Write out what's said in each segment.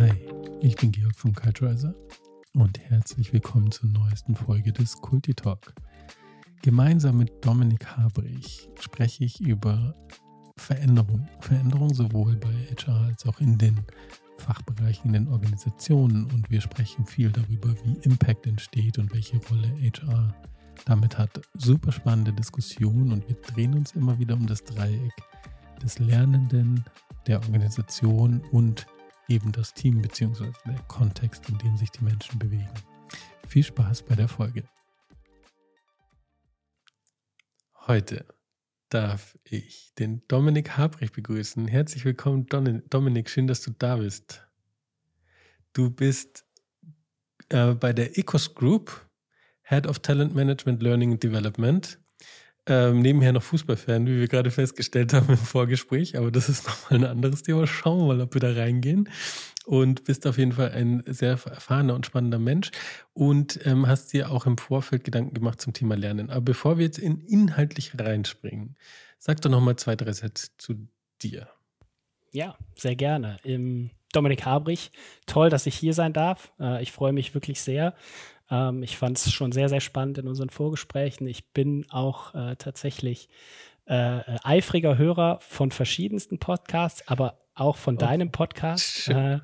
Hi, ich bin Georg vom Culturizer und herzlich willkommen zur neuesten Folge des Kulti Talk. Gemeinsam mit Dominik Habrich spreche ich über Veränderung. Veränderung sowohl bei HR als auch in den Fachbereichen, in den Organisationen und wir sprechen viel darüber, wie Impact entsteht und welche Rolle HR damit hat. Super spannende Diskussion und wir drehen uns immer wieder um das Dreieck des Lernenden, der Organisation und eben das Team bzw. der Kontext, in dem sich die Menschen bewegen. Viel Spaß bei der Folge. Heute darf ich den Dominik Habrich begrüßen. Herzlich willkommen, Dominik. Schön, dass du da bist. Du bist äh, bei der Ecos Group, Head of Talent Management, Learning and Development. Ähm, nebenher noch Fußballfan, wie wir gerade festgestellt haben im Vorgespräch, aber das ist nochmal ein anderes Thema. Schauen wir mal, ob wir da reingehen. Und bist auf jeden Fall ein sehr erfahrener und spannender Mensch und ähm, hast dir auch im Vorfeld Gedanken gemacht zum Thema Lernen. Aber bevor wir jetzt in inhaltlich reinspringen, sag doch nochmal zwei, drei Sätze zu dir. Ja, sehr gerne. Im Dominik Habrich, toll, dass ich hier sein darf. Äh, ich freue mich wirklich sehr. Ähm, ich fand es schon sehr, sehr spannend in unseren Vorgesprächen. Ich bin auch äh, tatsächlich äh, eifriger Hörer von verschiedensten Podcasts, aber auch von oh. deinem Podcast. Äh,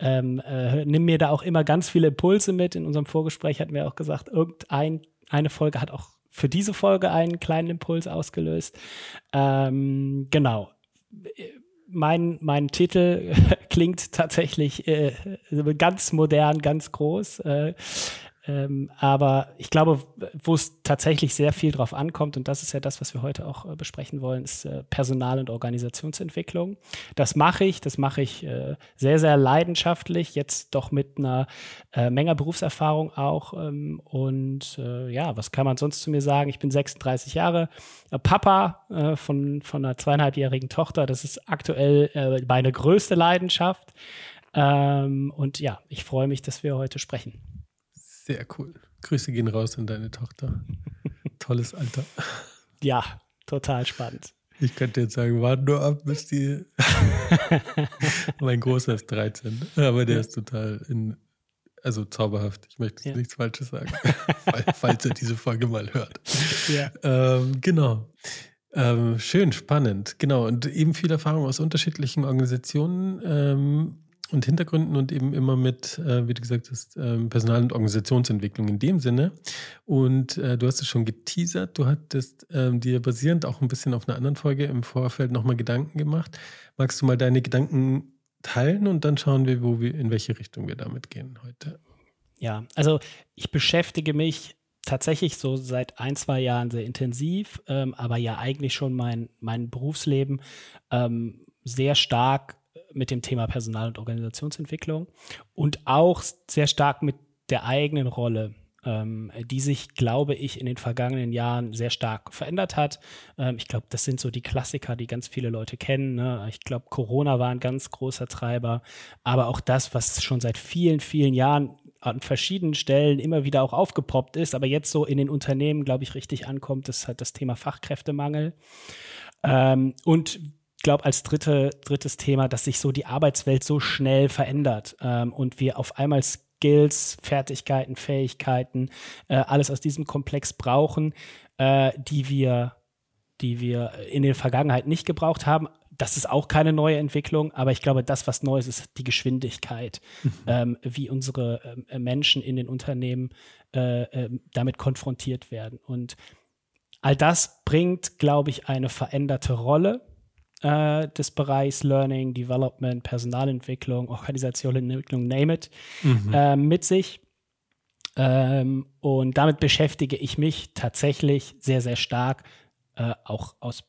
ähm, äh, nimm mir da auch immer ganz viele Impulse mit. In unserem Vorgespräch hatten wir auch gesagt, irgendeine Folge hat auch für diese Folge einen kleinen Impuls ausgelöst. Ähm, genau. Mein, mein Titel klingt tatsächlich äh, ganz modern, ganz groß. Äh, ähm, aber ich glaube, wo es tatsächlich sehr viel drauf ankommt, und das ist ja das, was wir heute auch äh, besprechen wollen, ist äh, Personal- und Organisationsentwicklung. Das mache ich, das mache ich äh, sehr, sehr leidenschaftlich, jetzt doch mit einer äh, Menge Berufserfahrung auch. Ähm, und äh, ja, was kann man sonst zu mir sagen? Ich bin 36 Jahre, äh, Papa von, von einer zweieinhalbjährigen Tochter. Das ist aktuell meine größte Leidenschaft. Ähm, und ja, ich freue mich, dass wir heute sprechen. Sehr cool. Grüße gehen raus an deine Tochter. Tolles Alter. Ja, total spannend. Ich könnte jetzt sagen, warte nur ab, bis die. mein Großer ist 13, aber der ja. ist total in, also zauberhaft. Ich möchte ja. nichts Falsches sagen, falls er diese Folge mal hört. Ja. Ähm, genau. Ähm, schön, spannend. Genau. Und eben viel Erfahrung aus unterschiedlichen Organisationen. Ähm, und Hintergründen und eben immer mit, äh, wie du gesagt hast, äh, Personal- und Organisationsentwicklung in dem Sinne. Und äh, du hast es schon geteasert, du hattest ähm, dir basierend auch ein bisschen auf einer anderen Folge im Vorfeld nochmal Gedanken gemacht. Magst du mal deine Gedanken teilen und dann schauen wir, wo wir, in welche Richtung wir damit gehen heute? Ja, also ich beschäftige mich tatsächlich so seit ein, zwei Jahren sehr intensiv, ähm, aber ja eigentlich schon mein, mein Berufsleben ähm, sehr stark mit dem Thema Personal- und Organisationsentwicklung und auch sehr stark mit der eigenen Rolle, ähm, die sich, glaube ich, in den vergangenen Jahren sehr stark verändert hat. Ähm, ich glaube, das sind so die Klassiker, die ganz viele Leute kennen. Ne? Ich glaube, Corona war ein ganz großer Treiber, aber auch das, was schon seit vielen, vielen Jahren an verschiedenen Stellen immer wieder auch aufgepoppt ist, aber jetzt so in den Unternehmen, glaube ich, richtig ankommt, ist halt das Thema Fachkräftemangel. Ähm, und glaube, als dritte, drittes Thema, dass sich so die Arbeitswelt so schnell verändert ähm, und wir auf einmal Skills, Fertigkeiten, Fähigkeiten, äh, alles aus diesem Komplex brauchen, äh, die wir, die wir in der Vergangenheit nicht gebraucht haben. Das ist auch keine neue Entwicklung, aber ich glaube, das, was neu ist, ist die Geschwindigkeit, mhm. ähm, wie unsere äh, Menschen in den Unternehmen äh, ähm, damit konfrontiert werden. Und all das bringt, glaube ich, eine veränderte Rolle äh, des Bereichs Learning, Development, Personalentwicklung, Organisationsentwicklung, name it, mhm. äh, mit sich. Ähm, und damit beschäftige ich mich tatsächlich sehr, sehr stark, äh, auch aus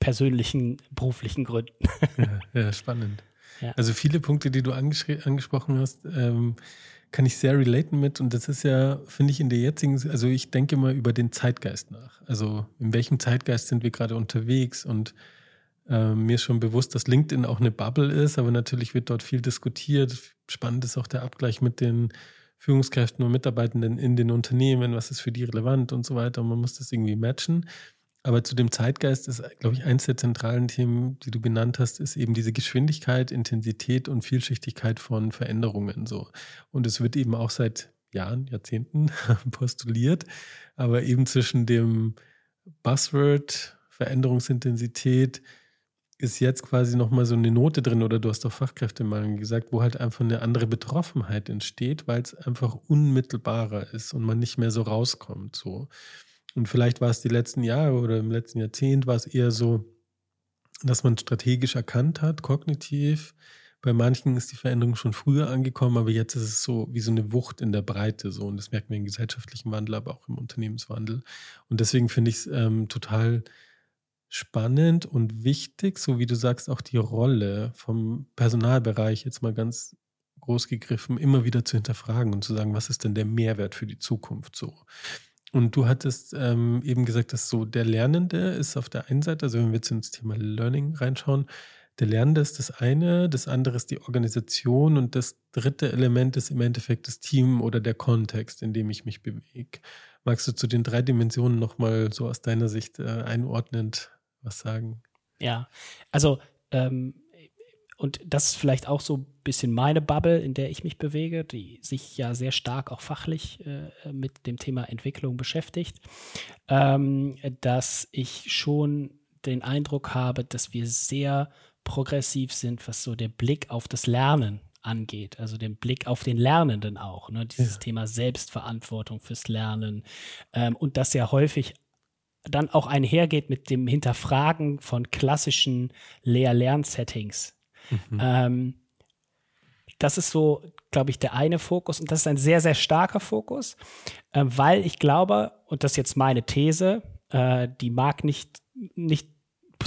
persönlichen, beruflichen Gründen. ja, ja, spannend. Ja. Also viele Punkte, die du angesprochen hast, ähm, kann ich sehr relaten mit. Und das ist ja, finde ich, in der jetzigen, also ich denke mal über den Zeitgeist nach. Also in welchem Zeitgeist sind wir gerade unterwegs und äh, mir ist schon bewusst, dass LinkedIn auch eine Bubble ist, aber natürlich wird dort viel diskutiert. Spannend ist auch der Abgleich mit den Führungskräften und Mitarbeitenden in den Unternehmen, was ist für die relevant und so weiter. Und man muss das irgendwie matchen. aber zu dem Zeitgeist ist, glaube ich, eins der zentralen Themen, die du benannt hast, ist eben diese Geschwindigkeit, Intensität und Vielschichtigkeit von Veränderungen. So. Und es wird eben auch seit Jahren, Jahrzehnten postuliert, aber eben zwischen dem Buzzword Veränderungsintensität ist jetzt quasi nochmal so eine Note drin, oder du hast doch Fachkräftemangel gesagt, wo halt einfach eine andere Betroffenheit entsteht, weil es einfach unmittelbarer ist und man nicht mehr so rauskommt. So. Und vielleicht war es die letzten Jahre oder im letzten Jahrzehnt war es eher so, dass man strategisch erkannt hat, kognitiv. Bei manchen ist die Veränderung schon früher angekommen, aber jetzt ist es so wie so eine Wucht in der Breite so. Und das merken wir im gesellschaftlichen Wandel, aber auch im Unternehmenswandel. Und deswegen finde ich es ähm, total spannend und wichtig, so wie du sagst, auch die Rolle vom Personalbereich jetzt mal ganz groß gegriffen, immer wieder zu hinterfragen und zu sagen, was ist denn der Mehrwert für die Zukunft so? Und du hattest ähm, eben gesagt, dass so der Lernende ist auf der einen Seite, also wenn wir jetzt ins Thema Learning reinschauen, der Lernende ist das eine, das andere ist die Organisation und das dritte Element ist im Endeffekt das Team oder der Kontext, in dem ich mich bewege. Magst du zu den drei Dimensionen nochmal so aus deiner Sicht äh, einordnend was sagen? Ja, also ähm, und das ist vielleicht auch so ein bisschen meine Bubble, in der ich mich bewege, die sich ja sehr stark auch fachlich äh, mit dem Thema Entwicklung beschäftigt, ähm, dass ich schon den Eindruck habe, dass wir sehr progressiv sind, was so der Blick auf das Lernen angeht, also den Blick auf den Lernenden auch, ne? dieses ja. Thema Selbstverantwortung fürs Lernen ähm, und das ja häufig dann auch einhergeht mit dem Hinterfragen von klassischen Lehr-Lern-Settings. Mhm. Ähm, das ist so, glaube ich, der eine Fokus und das ist ein sehr, sehr starker Fokus, äh, weil ich glaube, und das ist jetzt meine These, äh, die mag nicht, nicht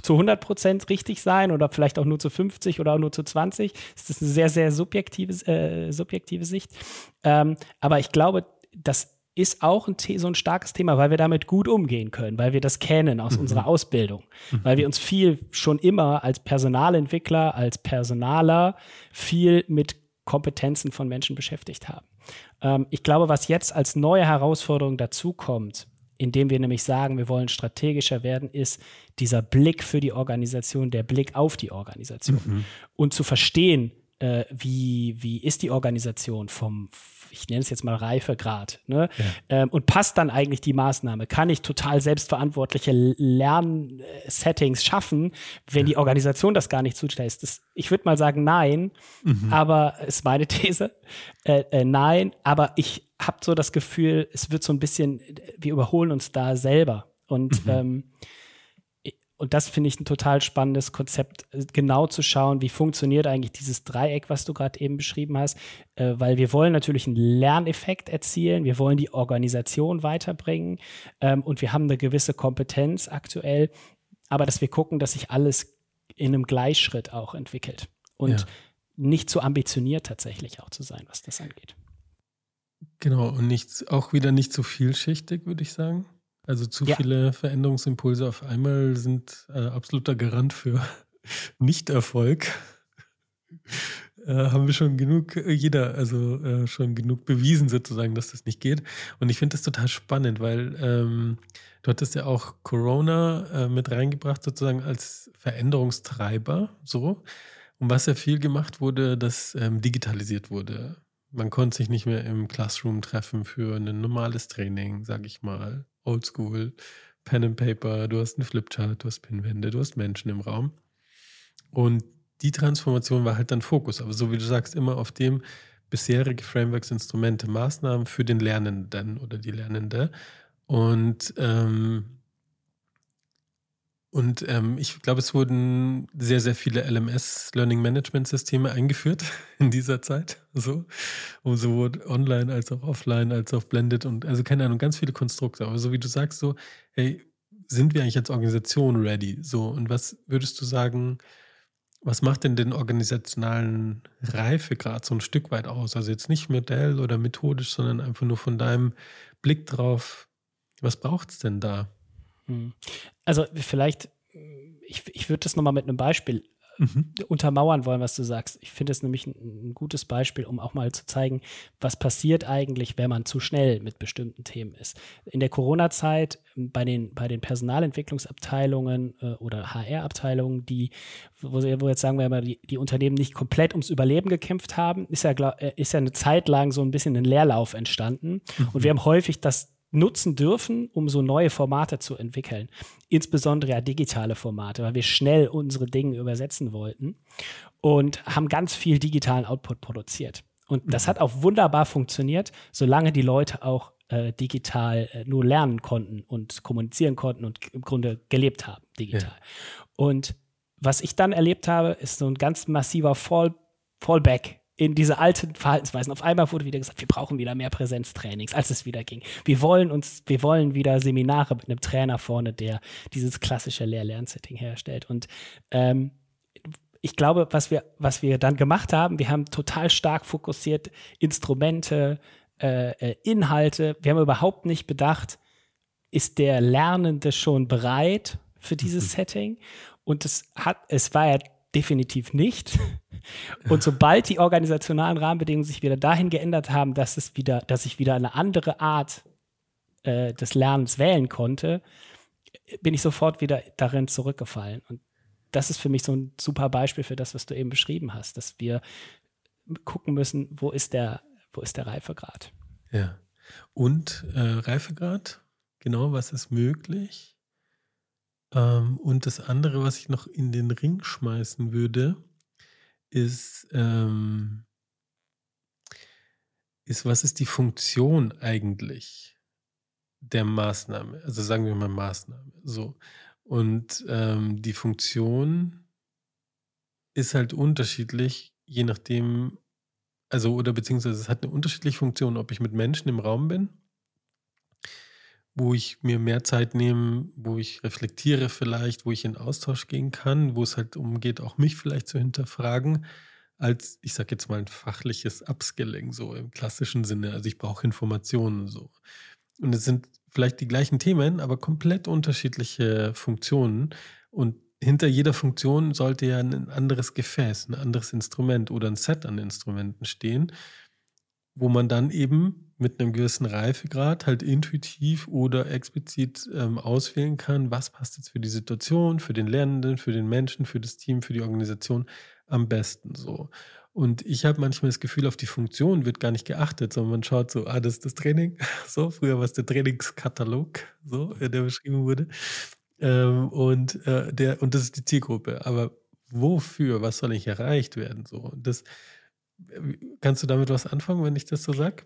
zu 100 Prozent richtig sein oder vielleicht auch nur zu 50 oder auch nur zu 20. Das ist eine sehr, sehr subjektive, äh, subjektive Sicht. Ähm, aber ich glaube, dass ist auch ein, so ein starkes Thema, weil wir damit gut umgehen können, weil wir das kennen aus mhm. unserer Ausbildung, mhm. weil wir uns viel schon immer als Personalentwickler, als Personaler viel mit Kompetenzen von Menschen beschäftigt haben. Ähm, ich glaube, was jetzt als neue Herausforderung dazukommt, indem wir nämlich sagen, wir wollen strategischer werden, ist dieser Blick für die Organisation, der Blick auf die Organisation mhm. und zu verstehen, äh, wie, wie ist die Organisation vom, ich nenne es jetzt mal Reifegrad, ne? Ja. Ähm, und passt dann eigentlich die Maßnahme? Kann ich total selbstverantwortliche Lernsettings schaffen, wenn ja. die Organisation das gar nicht zulässt? Das, ich würde mal sagen, nein, mhm. aber ist meine These. Äh, äh, nein, aber ich habe so das Gefühl, es wird so ein bisschen, wir überholen uns da selber. Und mhm. ähm, und das finde ich ein total spannendes Konzept, äh, genau zu schauen, wie funktioniert eigentlich dieses Dreieck, was du gerade eben beschrieben hast, äh, weil wir wollen natürlich einen Lerneffekt erzielen, wir wollen die Organisation weiterbringen ähm, und wir haben eine gewisse Kompetenz aktuell, aber dass wir gucken, dass sich alles in einem Gleichschritt auch entwickelt und ja. nicht zu ambitioniert tatsächlich auch zu sein, was das angeht. Genau, und nicht, auch wieder nicht zu vielschichtig, würde ich sagen. Also zu ja. viele Veränderungsimpulse auf einmal sind äh, absoluter Garant für Nichterfolg. äh, haben wir schon genug, äh, jeder, also äh, schon genug bewiesen sozusagen, dass das nicht geht. Und ich finde das total spannend, weil ähm, du hattest ja auch Corona äh, mit reingebracht, sozusagen als Veränderungstreiber, so. Und was ja viel gemacht wurde, dass ähm, digitalisiert wurde. Man konnte sich nicht mehr im Classroom treffen für ein normales Training, sage ich mal oldschool, Pen and Paper, du hast einen Flipchart, du hast Pinwände, du hast Menschen im Raum. Und die Transformation war halt dann Fokus. Aber so wie du sagst, immer auf dem bisherige Frameworks, Instrumente, Maßnahmen für den Lernenden oder die Lernende. Und ähm, und ähm, ich glaube, es wurden sehr, sehr viele LMS, Learning Management Systeme eingeführt in dieser Zeit. So. Und sowohl online als auch offline, als auch blended und also keine Ahnung, ganz viele Konstrukte. Aber so wie du sagst, so, hey, sind wir eigentlich als Organisation ready? So, und was würdest du sagen, was macht denn den organisationalen Reifegrad so ein Stück weit aus? Also jetzt nicht Modell oder methodisch, sondern einfach nur von deinem Blick drauf, was braucht es denn da? Hm. Also vielleicht, ich, ich würde das nochmal mit einem Beispiel mhm. untermauern wollen, was du sagst. Ich finde es nämlich ein, ein, gutes Beispiel, um auch mal zu zeigen, was passiert eigentlich, wenn man zu schnell mit bestimmten Themen ist. In der Corona-Zeit bei den, bei den Personalentwicklungsabteilungen äh, oder HR-Abteilungen, die, wo, wo, jetzt sagen wir mal, die, die Unternehmen nicht komplett ums Überleben gekämpft haben, ist ja, glaub, äh, ist ja eine Zeit lang so ein bisschen ein Leerlauf entstanden. Mhm. Und wir haben häufig das nutzen dürfen, um so neue Formate zu entwickeln. Insbesondere ja digitale Formate, weil wir schnell unsere Dinge übersetzen wollten und haben ganz viel digitalen Output produziert. Und das mhm. hat auch wunderbar funktioniert, solange die Leute auch äh, digital äh, nur lernen konnten und kommunizieren konnten und im Grunde gelebt haben, digital. Ja. Und was ich dann erlebt habe, ist so ein ganz massiver Fall, Fallback in diese alten Verhaltensweisen. Auf einmal wurde wieder gesagt, wir brauchen wieder mehr Präsenztrainings, als es wieder ging. Wir wollen uns, wir wollen wieder Seminare mit einem Trainer vorne, der dieses klassische Lehr-Lern-Setting herstellt. Und ähm, ich glaube, was wir, was wir dann gemacht haben, wir haben total stark fokussiert Instrumente, äh, äh Inhalte. Wir haben überhaupt nicht bedacht, ist der Lernende schon bereit für dieses mhm. Setting? Und es hat, es war ja definitiv nicht. Und sobald die organisationalen Rahmenbedingungen sich wieder dahin geändert haben, dass es wieder, dass ich wieder eine andere Art äh, des Lernens wählen konnte, bin ich sofort wieder darin zurückgefallen. Und das ist für mich so ein super Beispiel für das, was du eben beschrieben hast, dass wir gucken müssen, wo ist der, wo ist der Reifegrad? Ja. Und äh, Reifegrad, genau, was ist möglich? Ähm, und das andere, was ich noch in den Ring schmeißen würde, ist, ähm, ist, was ist die Funktion eigentlich der Maßnahme? Also sagen wir mal Maßnahme. So. Und ähm, die Funktion ist halt unterschiedlich, je nachdem, also oder beziehungsweise es hat eine unterschiedliche Funktion, ob ich mit Menschen im Raum bin wo ich mir mehr Zeit nehme, wo ich reflektiere vielleicht, wo ich in Austausch gehen kann, wo es halt umgeht, auch mich vielleicht zu hinterfragen, als, ich sage jetzt mal, ein fachliches Upskilling, so im klassischen Sinne. Also ich brauche Informationen so. Und es sind vielleicht die gleichen Themen, aber komplett unterschiedliche Funktionen. Und hinter jeder Funktion sollte ja ein anderes Gefäß, ein anderes Instrument oder ein Set an Instrumenten stehen, wo man dann eben mit einem gewissen Reifegrad halt intuitiv oder explizit ähm, auswählen kann, was passt jetzt für die Situation, für den Lernenden, für den Menschen, für das Team, für die Organisation am besten so. Und ich habe manchmal das Gefühl, auf die Funktion wird gar nicht geachtet, sondern man schaut so, ah, das ist das Training. So, früher war es der Trainingskatalog, so, äh, der beschrieben wurde. Ähm, und, äh, der, und das ist die Zielgruppe. Aber wofür, was soll nicht erreicht werden? So, das, kannst du damit was anfangen, wenn ich das so sage?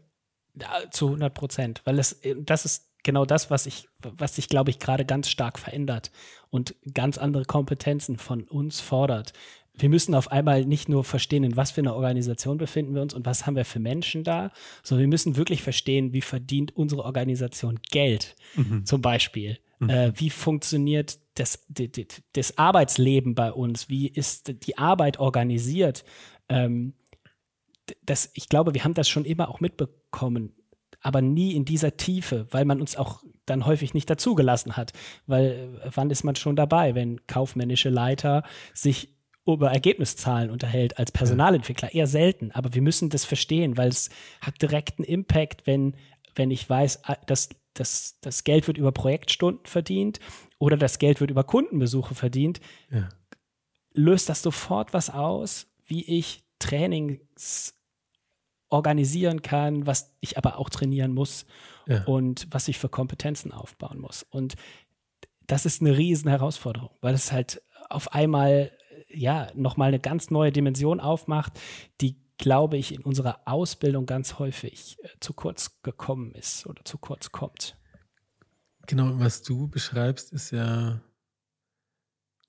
Ja, zu 100 Prozent, weil es, äh, das ist genau das, was ich, was sich, glaube ich, gerade ganz stark verändert und ganz andere Kompetenzen von uns fordert. Wir müssen auf einmal nicht nur verstehen, in was für einer Organisation befinden wir uns und was haben wir für Menschen da, sondern wir müssen wirklich verstehen, wie verdient unsere Organisation Geld, mhm. zum Beispiel. Mhm. Äh, wie funktioniert das, das, das, Arbeitsleben bei uns? Wie ist die Arbeit organisiert? Ähm, das, ich glaube, wir haben das schon immer auch mitbekommen, aber nie in dieser Tiefe, weil man uns auch dann häufig nicht dazugelassen hat. Weil äh, wann ist man schon dabei, wenn kaufmännische Leiter sich über Ergebniszahlen unterhält als Personalentwickler? Eher selten, aber wir müssen das verstehen, weil es hat direkten Impact, wenn, wenn ich weiß, ah, dass das, das Geld wird über Projektstunden verdient oder das Geld wird über Kundenbesuche verdient. Ja. Löst das sofort was aus, wie ich Trainings organisieren kann, was ich aber auch trainieren muss ja. und was ich für Kompetenzen aufbauen muss. Und das ist eine riesen Herausforderung, weil es halt auf einmal ja nochmal eine ganz neue Dimension aufmacht, die glaube ich in unserer Ausbildung ganz häufig äh, zu kurz gekommen ist oder zu kurz kommt. Genau, was du beschreibst, ist ja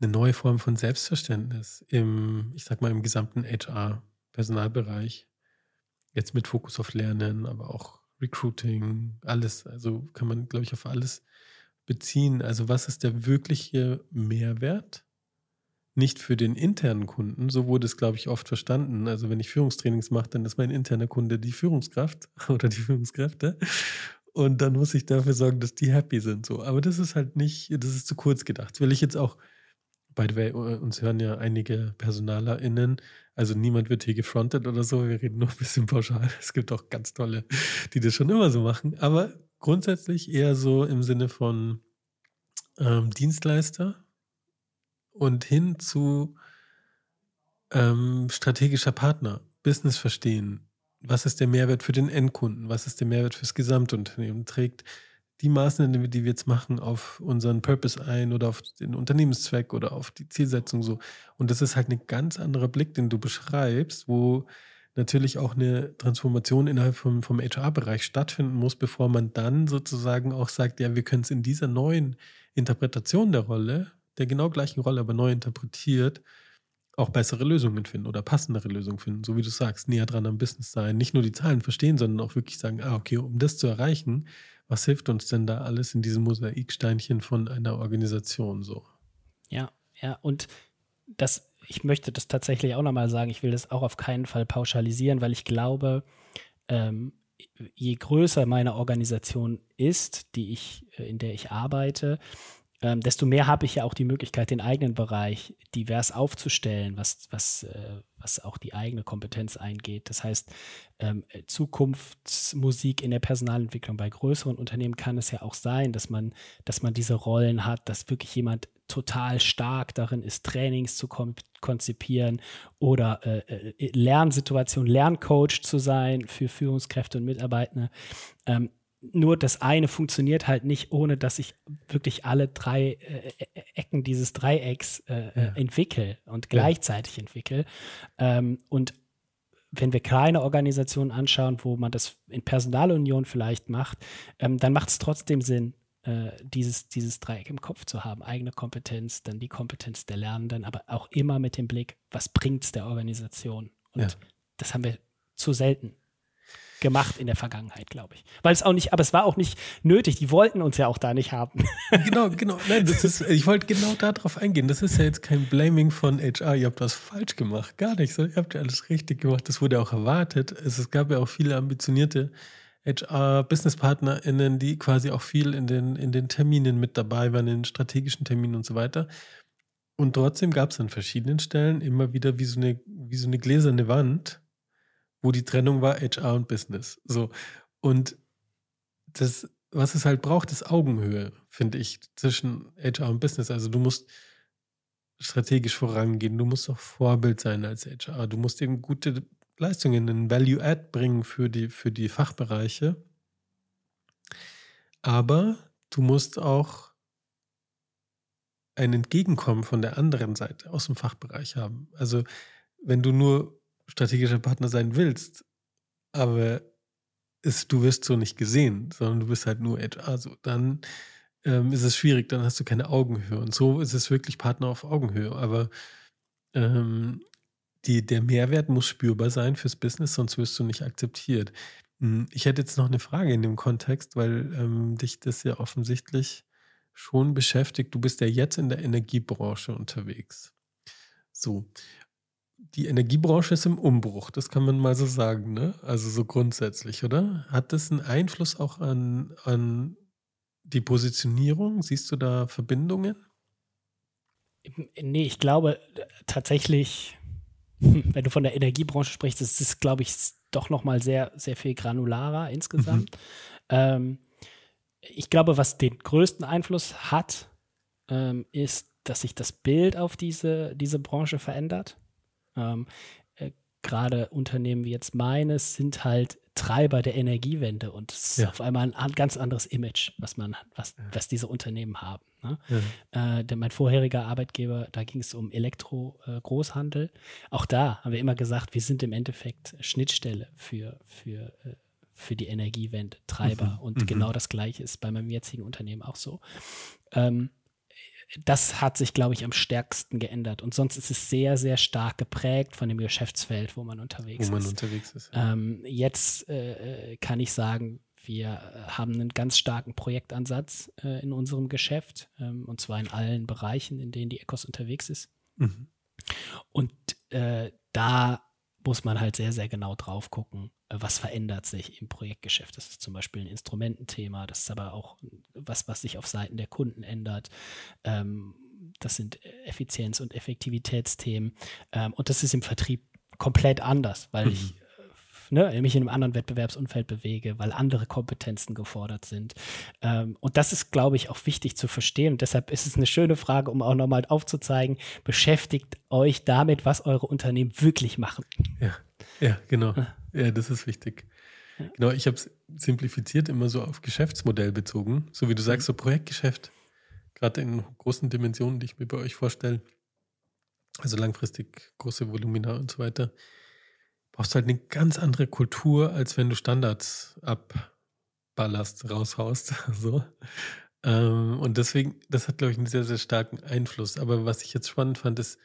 eine neue Form von Selbstverständnis im, ich sag mal, im gesamten HR-Personalbereich. Jetzt mit Fokus auf Lernen, aber auch Recruiting, alles. Also kann man, glaube ich, auf alles beziehen. Also was ist der wirkliche Mehrwert? Nicht für den internen Kunden, so wurde es, glaube ich, oft verstanden. Also wenn ich Führungstrainings mache, dann ist mein interner Kunde die Führungskraft oder die Führungskräfte. Und dann muss ich dafür sorgen, dass die happy sind. So. Aber das ist halt nicht, das ist zu kurz gedacht. Das will ich jetzt auch by the way, uns hören ja einige PersonalerInnen. Also niemand wird hier gefrontet oder so. Wir reden nur ein bisschen pauschal. Es gibt auch ganz tolle, die das schon immer so machen. Aber grundsätzlich eher so im Sinne von ähm, Dienstleister und hin zu ähm, strategischer Partner, Business verstehen. Was ist der Mehrwert für den Endkunden? Was ist der Mehrwert fürs Gesamtunternehmen? Trägt die Maßnahmen, die wir jetzt machen, auf unseren Purpose ein oder auf den Unternehmenszweck oder auf die Zielsetzung so. Und das ist halt ein ganz anderer Blick, den du beschreibst, wo natürlich auch eine Transformation innerhalb vom, vom HR-Bereich stattfinden muss, bevor man dann sozusagen auch sagt, ja, wir können es in dieser neuen Interpretation der Rolle, der genau gleichen Rolle, aber neu interpretiert, auch bessere Lösungen finden oder passendere Lösungen finden, so wie du sagst, näher dran am Business sein, nicht nur die Zahlen verstehen, sondern auch wirklich sagen, ah, okay, um das zu erreichen, was hilft uns denn da alles in diesem Mosaiksteinchen von einer Organisation so? Ja, ja, und das, ich möchte das tatsächlich auch nochmal sagen, ich will das auch auf keinen Fall pauschalisieren, weil ich glaube, ähm, je größer meine Organisation ist, die ich, äh, in der ich arbeite, ähm, desto mehr habe ich ja auch die Möglichkeit, den eigenen Bereich divers aufzustellen, was, was, äh, was auch die eigene Kompetenz eingeht. Das heißt, ähm, Zukunftsmusik in der Personalentwicklung bei größeren Unternehmen kann es ja auch sein, dass man, dass man diese Rollen hat, dass wirklich jemand total stark darin ist, Trainings zu konzipieren oder äh, äh, Lernsituationen, Lerncoach zu sein für Führungskräfte und Mitarbeiter. Ähm, nur das eine funktioniert halt nicht, ohne dass ich wirklich alle drei äh, äh Ecken dieses Dreiecks äh, äh, ja. entwickle und gleichzeitig ja. entwickle. Ähm, und wenn wir kleine Organisationen anschauen, wo man das in Personalunion vielleicht macht, ähm, dann macht es trotzdem Sinn, äh, dieses, dieses Dreieck im Kopf zu haben. Eigene Kompetenz, dann die Kompetenz der Lernenden, aber auch immer mit dem Blick, was bringt es der Organisation? Und ja. das haben wir zu selten gemacht in der Vergangenheit, glaube ich. Weil es auch nicht, aber es war auch nicht nötig. Die wollten uns ja auch da nicht haben. Genau, genau. Nein, das ist, ich wollte genau darauf eingehen. Das ist ja jetzt kein Blaming von HR. Ihr habt was falsch gemacht. Gar nicht so. Ihr habt ja alles richtig gemacht. Das wurde auch erwartet. Es, es gab ja auch viele ambitionierte HR-BusinesspartnerInnen, die quasi auch viel in den, in den Terminen mit dabei waren, in den strategischen Terminen und so weiter. Und trotzdem gab es an verschiedenen Stellen immer wieder wie so eine, wie so eine gläserne Wand, wo die Trennung war HR und Business. So. Und das, was es halt braucht, ist Augenhöhe, finde ich, zwischen HR und Business. Also du musst strategisch vorangehen, du musst auch Vorbild sein als HR, du musst eben gute Leistungen, einen Value-Add bringen für die, für die Fachbereiche. Aber du musst auch ein Entgegenkommen von der anderen Seite aus dem Fachbereich haben. Also wenn du nur strategischer Partner sein willst, aber ist, du wirst so nicht gesehen, sondern du bist halt nur HR, so, dann ähm, ist es schwierig, dann hast du keine Augenhöhe. Und so ist es wirklich Partner auf Augenhöhe. Aber ähm, die, der Mehrwert muss spürbar sein fürs Business, sonst wirst du nicht akzeptiert. Hm, ich hätte jetzt noch eine Frage in dem Kontext, weil ähm, dich das ja offensichtlich schon beschäftigt. Du bist ja jetzt in der Energiebranche unterwegs. So, die Energiebranche ist im Umbruch, das kann man mal so sagen, ne? Also so grundsätzlich, oder? Hat das einen Einfluss auch an, an die Positionierung? Siehst du da Verbindungen? Nee, ich glaube tatsächlich, wenn du von der Energiebranche sprichst, ist es, glaube ich, doch nochmal sehr, sehr viel granularer insgesamt. Mhm. Ähm, ich glaube, was den größten Einfluss hat, ähm, ist, dass sich das Bild auf diese, diese Branche verändert. Ähm, äh, Gerade Unternehmen wie jetzt meines sind halt Treiber der Energiewende und es ist ja. auf einmal ein, ein, ganz anderes Image, was man, was, was diese Unternehmen haben. Ne? Ja. Äh, denn mein vorheriger Arbeitgeber, da ging es um Elektro-Großhandel. Äh, Auch da haben wir immer gesagt, wir sind im Endeffekt Schnittstelle für, für, äh, für die Energiewende, Treiber. Mhm. Und mhm. genau das Gleiche ist bei meinem jetzigen Unternehmen auch so. Ähm, das hat sich, glaube ich, am stärksten geändert. Und sonst ist es sehr, sehr stark geprägt von dem Geschäftsfeld, wo man unterwegs ist. Wo man ist. unterwegs ist. Ja. Ähm, jetzt äh, kann ich sagen, wir haben einen ganz starken Projektansatz äh, in unserem Geschäft, ähm, und zwar in allen Bereichen, in denen die Ecos unterwegs ist. Mhm. Und äh, da muss man halt sehr, sehr genau drauf gucken, was verändert sich im Projektgeschäft. Das ist zum Beispiel ein Instrumententhema, das ist aber auch was, was sich auf Seiten der Kunden ändert. Ähm, das sind Effizienz- und Effektivitätsthemen. Ähm, und das ist im Vertrieb komplett anders, weil mhm. ich ne, mich in einem anderen Wettbewerbsumfeld bewege, weil andere Kompetenzen gefordert sind. Ähm, und das ist, glaube ich, auch wichtig zu verstehen. Und deshalb ist es eine schöne Frage, um auch nochmal aufzuzeigen, beschäftigt euch damit, was eure Unternehmen wirklich machen. Ja, ja genau. Ja, das ist wichtig. Ja. Genau, ich habe es simplifiziert immer so auf Geschäftsmodell bezogen. So wie du sagst, so Projektgeschäft, gerade in großen Dimensionen, die ich mir bei euch vorstelle. Also langfristig große Volumina und so weiter brauchst halt eine ganz andere Kultur, als wenn du Standards abballerst, raushaust. so. Ähm, und deswegen, das hat, glaube ich, einen sehr, sehr starken Einfluss. Aber was ich jetzt spannend fand, ist,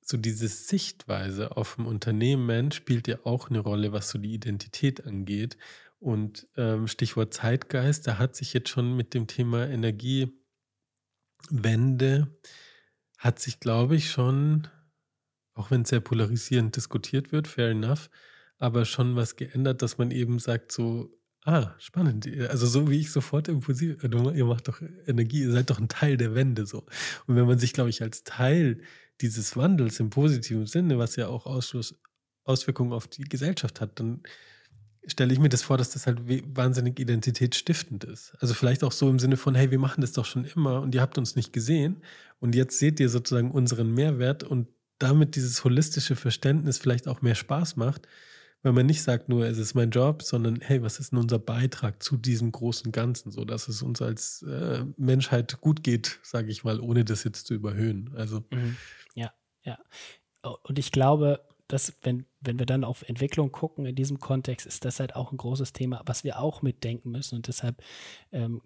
so diese Sichtweise auf dem Unternehmen spielt ja auch eine Rolle, was so die Identität angeht. Und ähm, Stichwort Zeitgeist, da hat sich jetzt schon mit dem Thema Energiewende, hat sich, glaube ich, schon auch wenn es sehr polarisierend diskutiert wird, fair enough, aber schon was geändert, dass man eben sagt, so, ah, spannend. Also so wie ich sofort impulsiv, ihr macht doch Energie, ihr seid doch ein Teil der Wende so. Und wenn man sich, glaube ich, als Teil dieses Wandels im positiven Sinne, was ja auch Ausschluss, Auswirkungen auf die Gesellschaft hat, dann stelle ich mir das vor, dass das halt wahnsinnig identitätsstiftend ist. Also vielleicht auch so im Sinne von, hey, wir machen das doch schon immer und ihr habt uns nicht gesehen und jetzt seht ihr sozusagen unseren Mehrwert und damit dieses holistische Verständnis vielleicht auch mehr Spaß macht, weil man nicht sagt nur, es ist mein Job, sondern hey, was ist denn unser Beitrag zu diesem großen Ganzen, so dass es uns als äh, Menschheit gut geht, sage ich mal, ohne das jetzt zu überhöhen. Also mhm. ja, ja. Und ich glaube, dass wenn wenn wir dann auf Entwicklung gucken in diesem Kontext, ist das halt auch ein großes Thema, was wir auch mitdenken müssen und deshalb ähm,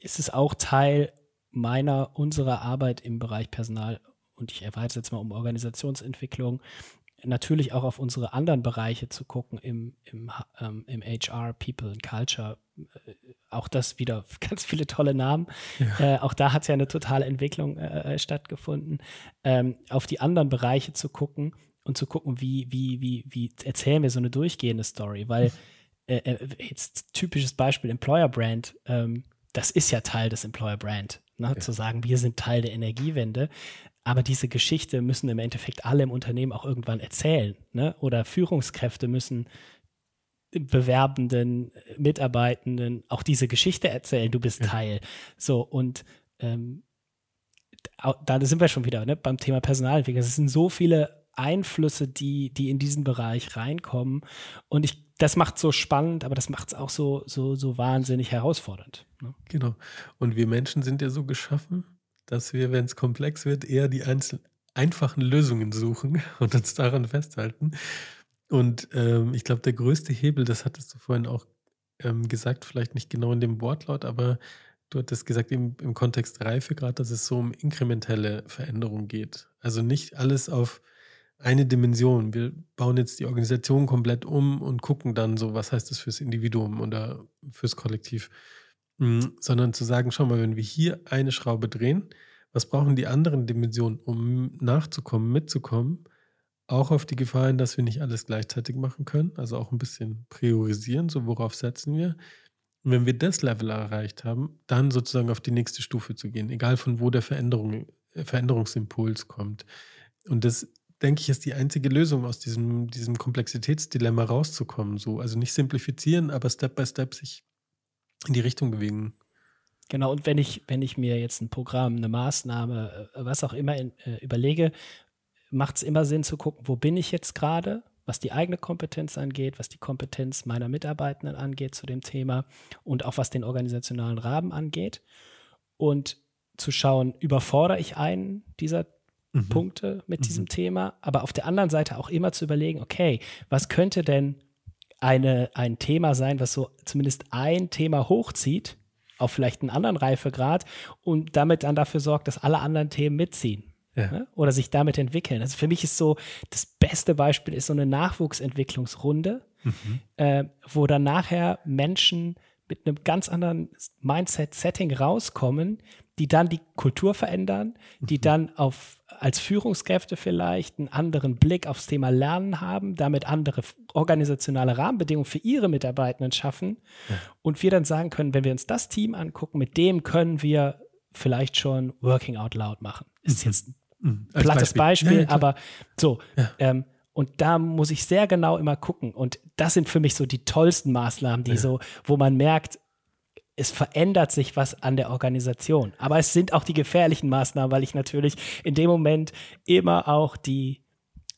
ist es auch Teil meiner unserer Arbeit im Bereich Personal und ich erweitere es jetzt mal um Organisationsentwicklung, natürlich auch auf unsere anderen Bereiche zu gucken im, im, ähm, im HR, People and Culture. Äh, auch das wieder ganz viele tolle Namen. Ja. Äh, auch da hat ja eine totale Entwicklung äh, äh, stattgefunden. Ähm, auf die anderen Bereiche zu gucken und zu gucken, wie, wie, wie, wie erzählen wir so eine durchgehende Story, weil äh, jetzt typisches Beispiel Employer Brand, ähm, das ist ja Teil des Employer Brand, ne? ja. zu sagen, wir sind Teil der Energiewende. Aber diese Geschichte müssen im Endeffekt alle im Unternehmen auch irgendwann erzählen. Ne? Oder Führungskräfte müssen Bewerbenden, Mitarbeitenden auch diese Geschichte erzählen, du bist ja. Teil. So, und ähm, da sind wir schon wieder ne, beim Thema Personalentwicklung. Es sind so viele Einflüsse, die, die in diesen Bereich reinkommen. Und ich, das macht so spannend, aber das macht es auch so, so, so wahnsinnig herausfordernd. Ne? Genau. Und wir Menschen sind ja so geschaffen, dass wir, wenn es komplex wird, eher die einzelnen einfachen Lösungen suchen und uns daran festhalten. Und ähm, ich glaube, der größte Hebel, das hattest du vorhin auch ähm, gesagt, vielleicht nicht genau in dem Wortlaut, aber du hattest gesagt im, im Kontext Reife gerade, dass es so um inkrementelle Veränderungen geht. Also nicht alles auf eine Dimension. Wir bauen jetzt die Organisation komplett um und gucken dann so, was heißt das fürs Individuum oder fürs Kollektiv. Mhm, sondern zu sagen, schau mal, wenn wir hier eine Schraube drehen, was brauchen die anderen Dimensionen, um nachzukommen, mitzukommen? Auch auf die Gefahr hin, dass wir nicht alles gleichzeitig machen können, also auch ein bisschen priorisieren, so worauf setzen wir. Und wenn wir das Level erreicht haben, dann sozusagen auf die nächste Stufe zu gehen, egal von wo der Veränderung, äh, Veränderungsimpuls kommt. Und das, denke ich, ist die einzige Lösung, aus diesem, diesem Komplexitätsdilemma rauszukommen. So. Also nicht simplifizieren, aber Step by Step sich in die Richtung bewegen. Genau, und wenn ich, wenn ich mir jetzt ein Programm, eine Maßnahme, äh, was auch immer in, äh, überlege, macht es immer Sinn zu gucken, wo bin ich jetzt gerade, was die eigene Kompetenz angeht, was die Kompetenz meiner Mitarbeitenden angeht zu dem Thema und auch was den organisationalen Rahmen angeht. Und zu schauen, überfordere ich einen dieser mhm. Punkte mit mhm. diesem Thema, aber auf der anderen Seite auch immer zu überlegen, okay, was könnte denn eine, ein Thema sein, was so zumindest ein Thema hochzieht, auf vielleicht einen anderen Reifegrad und damit dann dafür sorgt, dass alle anderen Themen mitziehen. Ja. Ne? Oder sich damit entwickeln. Also für mich ist so, das beste Beispiel ist so eine Nachwuchsentwicklungsrunde, mhm. äh, wo dann nachher Menschen mit einem ganz anderen Mindset-Setting rauskommen, die dann die Kultur verändern, die mhm. dann auf als Führungskräfte vielleicht einen anderen Blick aufs Thema Lernen haben, damit andere organisationale Rahmenbedingungen für ihre Mitarbeitenden schaffen ja. und wir dann sagen können, wenn wir uns das Team angucken, mit dem können wir vielleicht schon Working Out Loud machen. Ist mhm. jetzt ein mhm. plattes Beispiel, Beispiel ja, aber so. Ähm, und da muss ich sehr genau immer gucken. Und das sind für mich so die tollsten Maßnahmen, die so, wo man merkt, es verändert sich was an der Organisation. Aber es sind auch die gefährlichen Maßnahmen, weil ich natürlich in dem Moment immer auch die,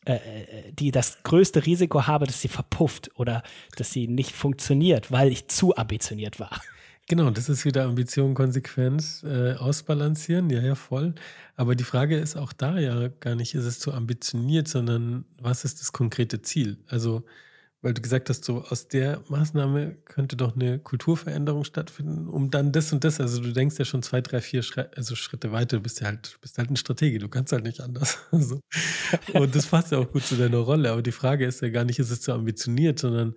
äh, äh, die das größte Risiko habe, dass sie verpufft oder dass sie nicht funktioniert, weil ich zu ambitioniert war. Genau, das ist wieder Ambition, Konsequenz, äh, ausbalancieren, ja, ja, voll. Aber die Frage ist auch da ja gar nicht, ist es zu ambitioniert, sondern was ist das konkrete Ziel? Also, weil du gesagt hast, so aus der Maßnahme könnte doch eine Kulturveränderung stattfinden, um dann das und das. Also du denkst ja schon zwei, drei, vier Schritte, also Schritte weiter, du bist ja halt, bist halt ein Stratege, du kannst halt nicht anders. Also, und das passt ja auch gut zu deiner Rolle. Aber die Frage ist ja gar nicht, ist es zu ambitioniert, sondern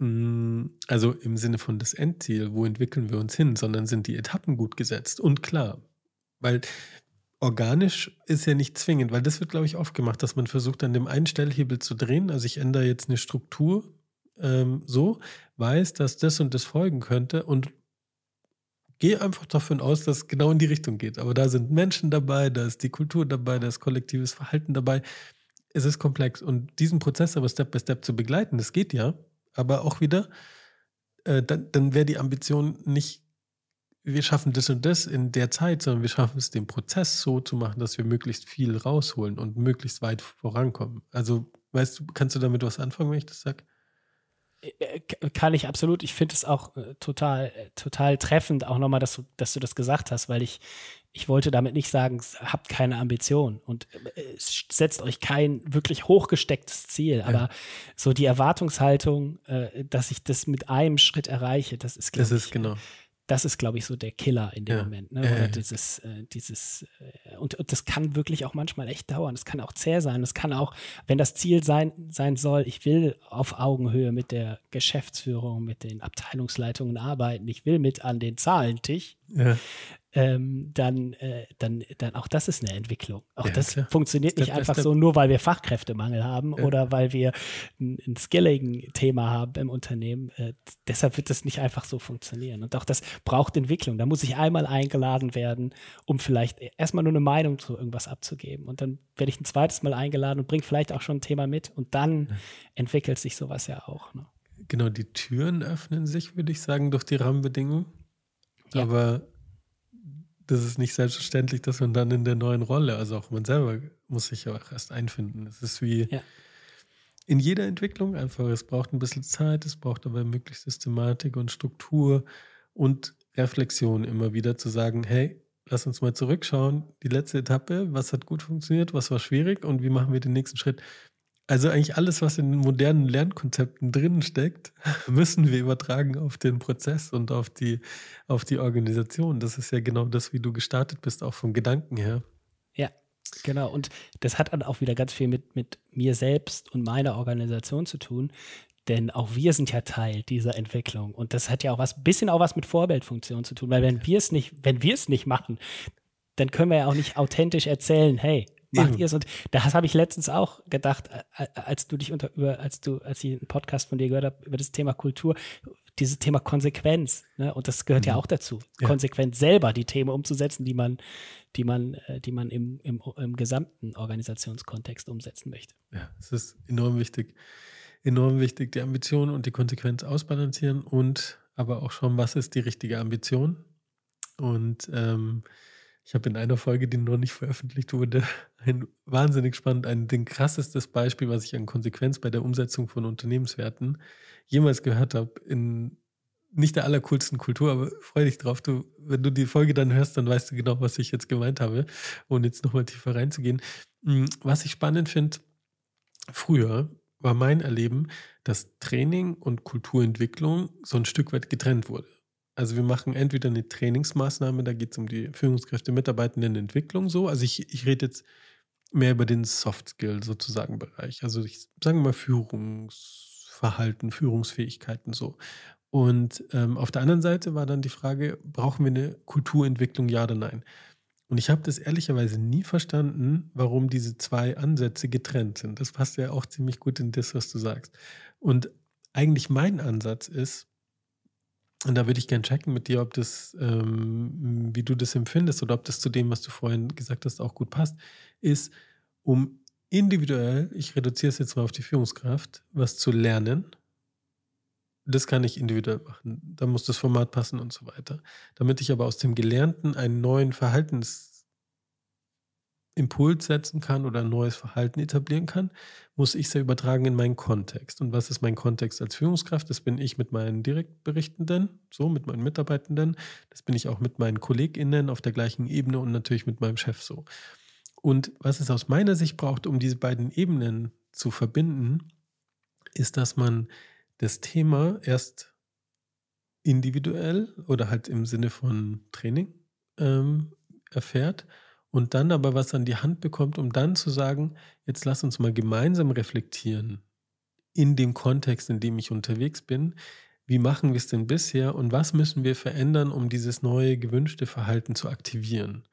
hm, also im Sinne von das Endziel, wo entwickeln wir uns hin, sondern sind die Etappen gut gesetzt und klar. Weil organisch ist ja nicht zwingend, weil das wird, glaube ich, oft gemacht, dass man versucht, an dem einen Stellhebel zu drehen. Also ich ändere jetzt eine Struktur ähm, so, weiß, dass das und das folgen könnte und gehe einfach davon aus, dass es genau in die Richtung geht. Aber da sind Menschen dabei, da ist die Kultur dabei, da ist kollektives Verhalten dabei. Es ist komplex und diesen Prozess aber Step by Step zu begleiten, das geht ja, aber auch wieder, äh, dann, dann wäre die Ambition nicht, wir schaffen das und das in der Zeit, sondern wir schaffen es, den Prozess so zu machen, dass wir möglichst viel rausholen und möglichst weit vorankommen. Also, weißt du, kannst du damit was anfangen, wenn ich das sage? Äh, äh, kann ich absolut. Ich finde es auch äh, total, total treffend, auch nochmal, dass du, dass du das gesagt hast, weil ich ich wollte damit nicht sagen, habt keine Ambition und setzt euch kein wirklich hochgestecktes Ziel. Aber ja. so die Erwartungshaltung, dass ich das mit einem Schritt erreiche, das ist, glaube ich, genau das ist, glaube ich, so der Killer in dem ja. Moment. Ne? Oder dieses, äh, dieses, äh, und, und, das kann wirklich auch manchmal echt dauern. Das kann auch zäh sein. Das kann auch, wenn das Ziel sein, sein soll, ich will auf Augenhöhe mit der Geschäftsführung, mit den Abteilungsleitungen arbeiten, ich will mit an den Zahlentisch, ja ähm, dann, äh, dann, dann auch das ist eine Entwicklung. Auch ja, das klar. funktioniert nicht einfach so, nur weil wir Fachkräftemangel haben ja. oder weil wir ein, ein Skilling-Thema haben im Unternehmen. Äh, deshalb wird das nicht einfach so funktionieren. Und auch das braucht Entwicklung. Da muss ich einmal eingeladen werden, um vielleicht erstmal nur eine Meinung zu irgendwas abzugeben. Und dann werde ich ein zweites Mal eingeladen und bringe vielleicht auch schon ein Thema mit. Und dann ja. entwickelt sich sowas ja auch. Ne? Genau, die Türen öffnen sich, würde ich sagen, durch die Rahmenbedingungen. Aber das ist nicht selbstverständlich, dass man dann in der neuen Rolle, also auch man selber muss sich ja auch erst einfinden. Es ist wie ja. in jeder Entwicklung einfach, es braucht ein bisschen Zeit, es braucht aber möglichst Systematik und Struktur und Reflexion immer wieder zu sagen, hey, lass uns mal zurückschauen, die letzte Etappe, was hat gut funktioniert, was war schwierig und wie machen wir den nächsten Schritt. Also eigentlich alles, was in modernen Lernkonzepten drin steckt, müssen wir übertragen auf den Prozess und auf die, auf die Organisation. Das ist ja genau das, wie du gestartet bist, auch vom Gedanken her. Ja, genau. Und das hat dann auch wieder ganz viel mit, mit mir selbst und meiner Organisation zu tun. Denn auch wir sind ja Teil dieser Entwicklung. Und das hat ja auch was, ein bisschen auch was mit Vorbildfunktion zu tun. Weil wenn wir es nicht, wenn wir es nicht machen, dann können wir ja auch nicht authentisch erzählen, hey, macht ihr es? Und das habe ich letztens auch gedacht, als du dich unter, über, als du, als ich einen Podcast von dir gehört habe über das Thema Kultur, dieses Thema Konsequenz, ne? Und das gehört mhm. ja auch dazu, ja. konsequent selber die Themen umzusetzen, die man, die man, äh, die man im, im, im gesamten Organisationskontext umsetzen möchte. Ja, es ist enorm wichtig. Enorm wichtig, die Ambition und die Konsequenz ausbalancieren und aber auch schon, was ist die richtige Ambition? Und ähm, ich habe in einer Folge, die noch nicht veröffentlicht wurde, ein wahnsinnig spannend, ein den krassestes Beispiel, was ich an Konsequenz bei der Umsetzung von Unternehmenswerten jemals gehört habe, in nicht der allercoolsten Kultur, aber freu dich drauf. Du, wenn du die Folge dann hörst, dann weißt du genau, was ich jetzt gemeint habe, ohne jetzt nochmal tiefer reinzugehen. Hm, was ich spannend finde, früher war mein Erleben, dass Training und Kulturentwicklung so ein Stück weit getrennt wurde. Also wir machen entweder eine Trainingsmaßnahme, da geht es um die Führungskräfte, Mitarbeitenden Entwicklung so. Also ich, ich rede jetzt mehr über den Soft Skill sozusagen Bereich. Also ich sage mal Führungsverhalten, Führungsfähigkeiten so. Und ähm, auf der anderen Seite war dann die Frage, brauchen wir eine Kulturentwicklung, ja oder nein? Und ich habe das ehrlicherweise nie verstanden, warum diese zwei Ansätze getrennt sind. Das passt ja auch ziemlich gut in das, was du sagst. Und eigentlich mein Ansatz ist, und da würde ich gerne checken mit dir, ob das, ähm, wie du das empfindest oder ob das zu dem, was du vorhin gesagt hast, auch gut passt, ist, um individuell, ich reduziere es jetzt mal auf die Führungskraft, was zu lernen. Das kann ich individuell machen. Da muss das Format passen und so weiter. Damit ich aber aus dem Gelernten einen neuen Verhaltens Impuls setzen kann oder ein neues Verhalten etablieren kann, muss ich es ja übertragen in meinen Kontext. Und was ist mein Kontext als Führungskraft? Das bin ich mit meinen Direktberichtenden, so mit meinen Mitarbeitenden. Das bin ich auch mit meinen KollegInnen auf der gleichen Ebene und natürlich mit meinem Chef so. Und was es aus meiner Sicht braucht, um diese beiden Ebenen zu verbinden, ist, dass man das Thema erst individuell oder halt im Sinne von Training ähm, erfährt und dann aber was an die Hand bekommt, um dann zu sagen, jetzt lass uns mal gemeinsam reflektieren in dem Kontext, in dem ich unterwegs bin. Wie machen wir es denn bisher und was müssen wir verändern, um dieses neue gewünschte Verhalten zu aktivieren?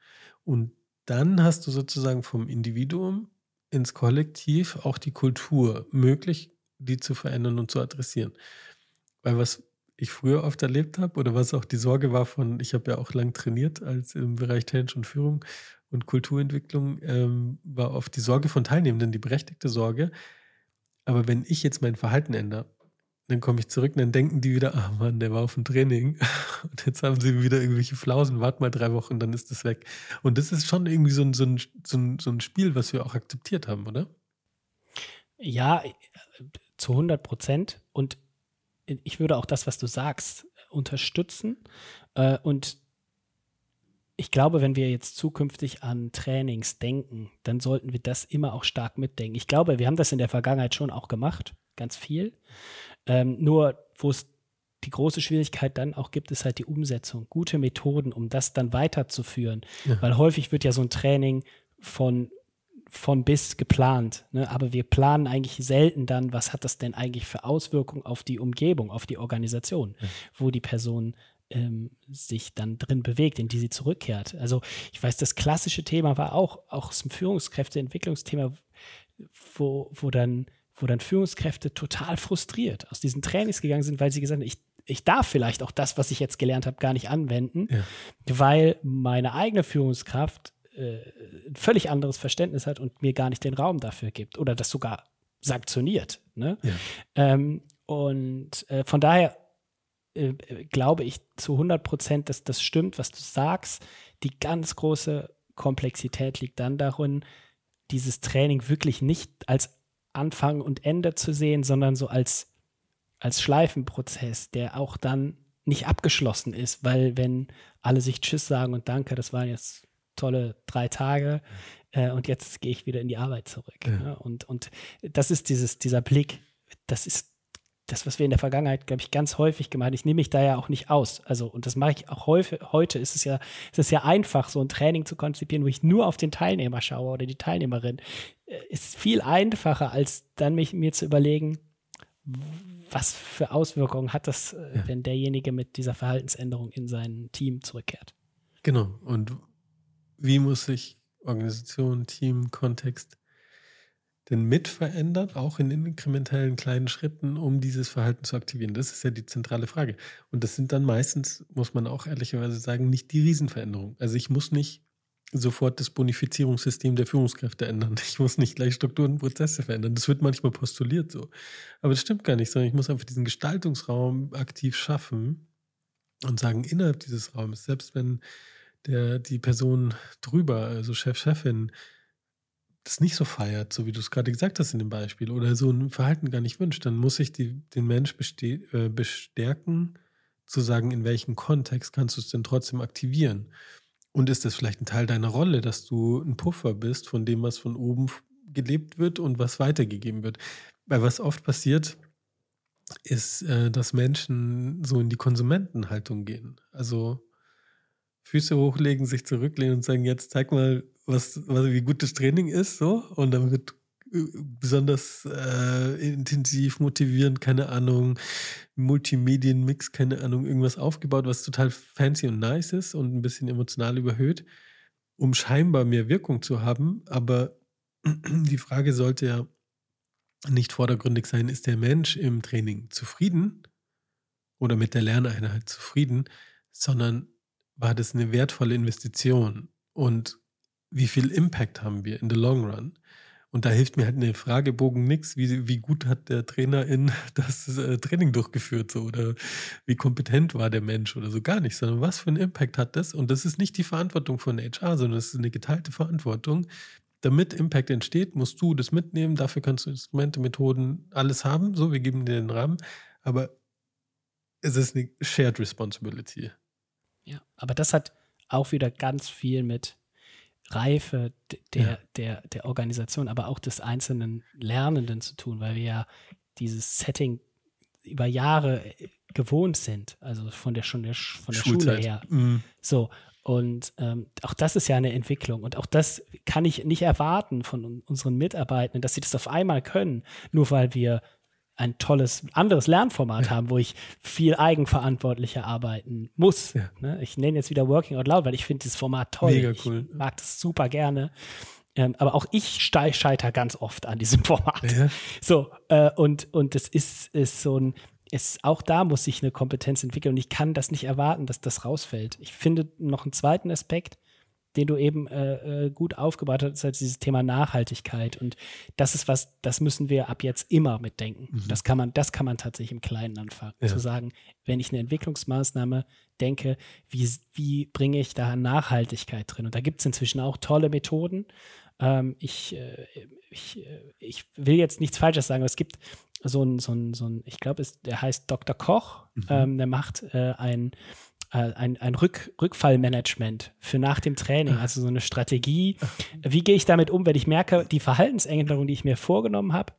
Und dann hast du sozusagen vom Individuum ins Kollektiv auch die Kultur möglich, die zu verändern und zu adressieren. Weil was ich früher oft erlebt habe oder was auch die Sorge war von, ich habe ja auch lang trainiert als im Bereich Talent und Führung und Kulturentwicklung ähm, war oft die Sorge von Teilnehmenden, die berechtigte Sorge. Aber wenn ich jetzt mein Verhalten ändere, dann komme ich zurück und dann denken die wieder, ach Mann, der war auf dem Training und jetzt haben sie wieder irgendwelche Flausen, wart mal drei Wochen, dann ist das weg. Und das ist schon irgendwie so ein, so ein, so ein, so ein Spiel, was wir auch akzeptiert haben, oder? Ja, zu 100 Prozent. Und ich würde auch das, was du sagst, unterstützen. Äh, und ich glaube, wenn wir jetzt zukünftig an Trainings denken, dann sollten wir das immer auch stark mitdenken. Ich glaube, wir haben das in der Vergangenheit schon auch gemacht, ganz viel. Ähm, nur, wo es die große Schwierigkeit dann auch gibt, ist halt die Umsetzung. Gute Methoden, um das dann weiterzuführen. Ja. Weil häufig wird ja so ein Training von, von bis geplant. Ne? Aber wir planen eigentlich selten dann, was hat das denn eigentlich für Auswirkungen auf die Umgebung, auf die Organisation, ja. wo die Person ähm, sich dann drin bewegt, in die sie zurückkehrt. Also ich weiß, das klassische Thema war auch, auch zum Führungskräfteentwicklungsthema, wo, wo dann wo dann Führungskräfte total frustriert aus diesen Trainings gegangen sind, weil sie gesagt haben, ich, ich darf vielleicht auch das, was ich jetzt gelernt habe, gar nicht anwenden, ja. weil meine eigene Führungskraft äh, ein völlig anderes Verständnis hat und mir gar nicht den Raum dafür gibt oder das sogar sanktioniert. Ne? Ja. Ähm, und äh, von daher äh, glaube ich zu 100 Prozent, dass das stimmt, was du sagst. Die ganz große Komplexität liegt dann darin, dieses Training wirklich nicht als Anfang und Ende zu sehen, sondern so als, als Schleifenprozess, der auch dann nicht abgeschlossen ist, weil wenn alle sich Tschüss sagen und Danke, das waren jetzt tolle drei Tage äh, und jetzt gehe ich wieder in die Arbeit zurück. Ja. Ne? Und, und das ist dieses, dieser Blick, das ist das, was wir in der Vergangenheit, glaube ich, ganz häufig gemacht haben. Ich nehme mich da ja auch nicht aus. Also, und das mache ich auch häufig, heute ist es ja, ist es ja einfach, so ein Training zu konzipieren, wo ich nur auf den Teilnehmer schaue oder die Teilnehmerin. Äh, ist viel einfacher, als dann mich, mir zu überlegen, was für Auswirkungen hat das, äh, ja. wenn derjenige mit dieser Verhaltensänderung in sein Team zurückkehrt. Genau. Und wie muss sich Organisation, Team, Kontext denn mit verändert, auch in inkrementellen kleinen Schritten, um dieses Verhalten zu aktivieren? Das ist ja die zentrale Frage. Und das sind dann meistens, muss man auch ehrlicherweise sagen, nicht die Riesenveränderungen. Also ich muss nicht sofort das Bonifizierungssystem der Führungskräfte ändern. Ich muss nicht gleich Strukturen und Prozesse verändern. Das wird manchmal postuliert so. Aber das stimmt gar nicht, sondern ich muss einfach diesen Gestaltungsraum aktiv schaffen und sagen, innerhalb dieses Raumes, selbst wenn der, die Person drüber, also Chef, Chefin, das nicht so feiert, so wie du es gerade gesagt hast in dem Beispiel, oder so ein Verhalten gar nicht wünscht, dann muss ich die, den Mensch äh, bestärken, zu sagen, in welchem Kontext kannst du es denn trotzdem aktivieren? Und ist das vielleicht ein Teil deiner Rolle, dass du ein Puffer bist von dem, was von oben gelebt wird und was weitergegeben wird? Weil was oft passiert, ist, äh, dass Menschen so in die Konsumentenhaltung gehen. Also Füße hochlegen, sich zurücklehnen und sagen, jetzt zeig mal, was, was wie gut das Training ist, so. Und dann wird äh, besonders äh, intensiv, motivierend, keine Ahnung, Multimedienmix, keine Ahnung, irgendwas aufgebaut, was total fancy und nice ist und ein bisschen emotional überhöht, um scheinbar mehr Wirkung zu haben. Aber die Frage sollte ja nicht vordergründig sein, ist der Mensch im Training zufrieden oder mit der Lerneinheit zufrieden, sondern war das eine wertvolle Investition und wie viel Impact haben wir in the long run? Und da hilft mir halt eine Fragebogen nichts, wie, wie gut hat der Trainer in das äh, Training durchgeführt so oder wie kompetent war der Mensch oder so gar nicht, sondern was für einen Impact hat das? Und das ist nicht die Verantwortung von HR, sondern es ist eine geteilte Verantwortung. Damit Impact entsteht, musst du das mitnehmen. Dafür kannst du Instrumente, Methoden, alles haben. So, wir geben dir den Rahmen. Aber es ist eine Shared Responsibility. Ja, aber das hat auch wieder ganz viel mit Reife der, ja. der, der Organisation, aber auch des einzelnen Lernenden zu tun, weil wir ja dieses Setting über Jahre äh, gewohnt sind, also von der schon der, von der Schule her. Mhm. So. Und ähm, auch das ist ja eine Entwicklung. Und auch das kann ich nicht erwarten von unseren Mitarbeitenden, dass sie das auf einmal können, nur weil wir ein tolles anderes Lernformat haben, wo ich viel eigenverantwortlicher arbeiten muss. Ja. Ne? Ich nenne jetzt wieder Working Out Loud, weil ich finde dieses Format toll. Mega cool. Ich mag das super gerne. Ähm, aber auch ich scheitere ganz oft an diesem Format. Ja. So, äh, und, und es ist, ist so ein, ist, auch da muss sich eine Kompetenz entwickeln und ich kann das nicht erwarten, dass das rausfällt. Ich finde noch einen zweiten Aspekt, den du eben äh, äh, gut aufgebaut hast, ist halt dieses Thema Nachhaltigkeit. Und das ist was, das müssen wir ab jetzt immer mitdenken. Mhm. Das kann man, das kann man tatsächlich im Kleinen anfangen. Ja. Zu sagen, wenn ich eine Entwicklungsmaßnahme denke, wie, wie bringe ich da Nachhaltigkeit drin? Und da gibt es inzwischen auch tolle Methoden. Ähm, ich, äh, ich, äh, ich will jetzt nichts Falsches sagen, aber es gibt so ein, so ein, so ein ich glaube, der heißt Dr. Koch, mhm. ähm, der macht äh, ein ein, ein Rück, Rückfallmanagement für nach dem Training, also so eine Strategie. Wie gehe ich damit um, wenn ich merke, die Verhaltensänderung, die ich mir vorgenommen habe,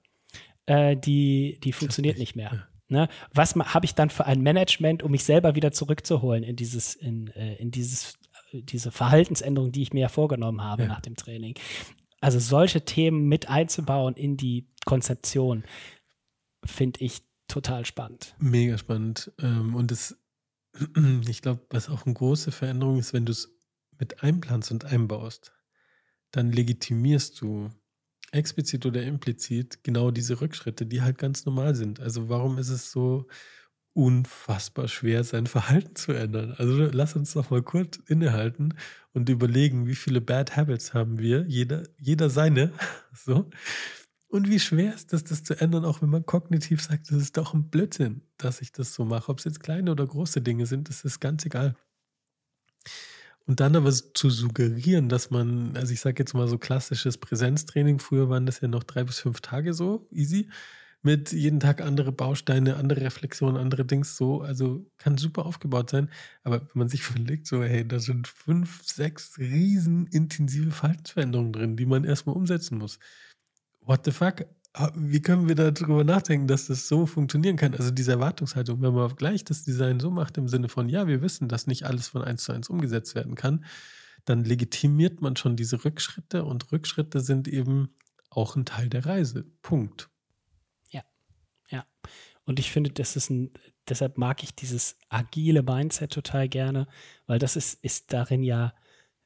äh, die, die funktioniert nicht mehr. Ne? Was habe ich dann für ein Management, um mich selber wieder zurückzuholen in dieses, in, äh, in dieses, äh, diese Verhaltensänderung, die ich mir ja vorgenommen habe ja. nach dem Training? Also solche Themen mit einzubauen in die Konzeption, finde ich total spannend. Mega spannend. Ähm, und es ich glaube, was auch eine große Veränderung ist, wenn du es mit einplanst und einbaust, dann legitimierst du explizit oder implizit genau diese Rückschritte, die halt ganz normal sind. Also warum ist es so unfassbar schwer, sein Verhalten zu ändern? Also lass uns doch mal kurz innehalten und überlegen, wie viele Bad Habits haben wir, jeder, jeder seine, so. Und wie schwer ist es, das zu ändern, auch wenn man kognitiv sagt, das ist doch ein Blödsinn, dass ich das so mache. Ob es jetzt kleine oder große Dinge sind, das ist ganz egal. Und dann aber zu suggerieren, dass man, also ich sage jetzt mal so klassisches Präsenztraining, früher waren das ja noch drei bis fünf Tage so, easy, mit jeden Tag andere Bausteine, andere Reflexionen, andere Dings so, also kann super aufgebaut sein. Aber wenn man sich überlegt, so, hey, da sind fünf, sechs riesen intensive Verhaltensveränderungen drin, die man erstmal umsetzen muss what the fuck? Wie können wir darüber nachdenken, dass das so funktionieren kann? Also diese Erwartungshaltung, wenn man gleich das Design so macht im Sinne von, ja, wir wissen, dass nicht alles von eins zu eins umgesetzt werden kann, dann legitimiert man schon diese Rückschritte und Rückschritte sind eben auch ein Teil der Reise. Punkt. Ja, ja. Und ich finde, das ist ein, deshalb mag ich dieses agile Mindset total gerne, weil das ist, ist darin ja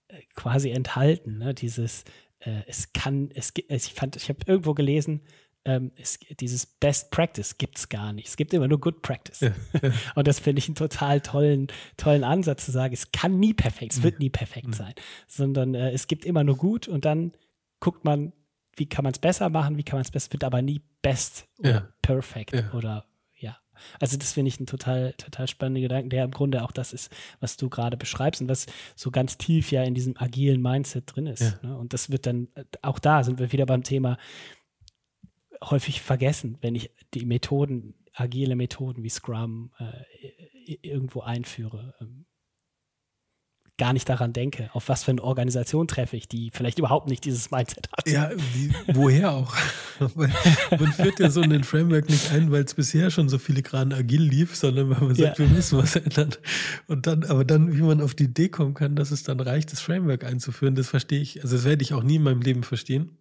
äh, quasi enthalten, ne? dieses äh, es kann, es gibt, ich fand, ich habe irgendwo gelesen, ähm, es, dieses Best Practice gibt es gar nicht. Es gibt immer nur Good Practice. Ja, ja. Und das finde ich einen total tollen, tollen Ansatz zu sagen, es kann nie perfekt, es wird nie perfekt mhm. sein, sondern äh, es gibt immer nur gut und dann guckt man, wie kann man es besser machen, wie kann man es besser, wird aber nie best oder ja. perfect oder also das finde ich ein total, total spannender Gedanke, der im Grunde auch das ist, was du gerade beschreibst und was so ganz tief ja in diesem agilen Mindset drin ist. Ja. Ne? Und das wird dann, auch da sind wir wieder beim Thema häufig vergessen, wenn ich die Methoden, agile Methoden wie Scrum äh, irgendwo einführe. Ähm, gar nicht daran denke, auf was für eine Organisation treffe ich, die vielleicht überhaupt nicht dieses Mindset hat. Ja, wie, woher auch? man führt ja so ein Framework nicht ein, weil es bisher schon so filigran agil lief, sondern weil man sagt, ja. wir müssen was ändern. Und dann, aber dann, wie man auf die Idee kommen kann, dass es dann reicht, das Framework einzuführen, das verstehe ich, also das werde ich auch nie in meinem Leben verstehen.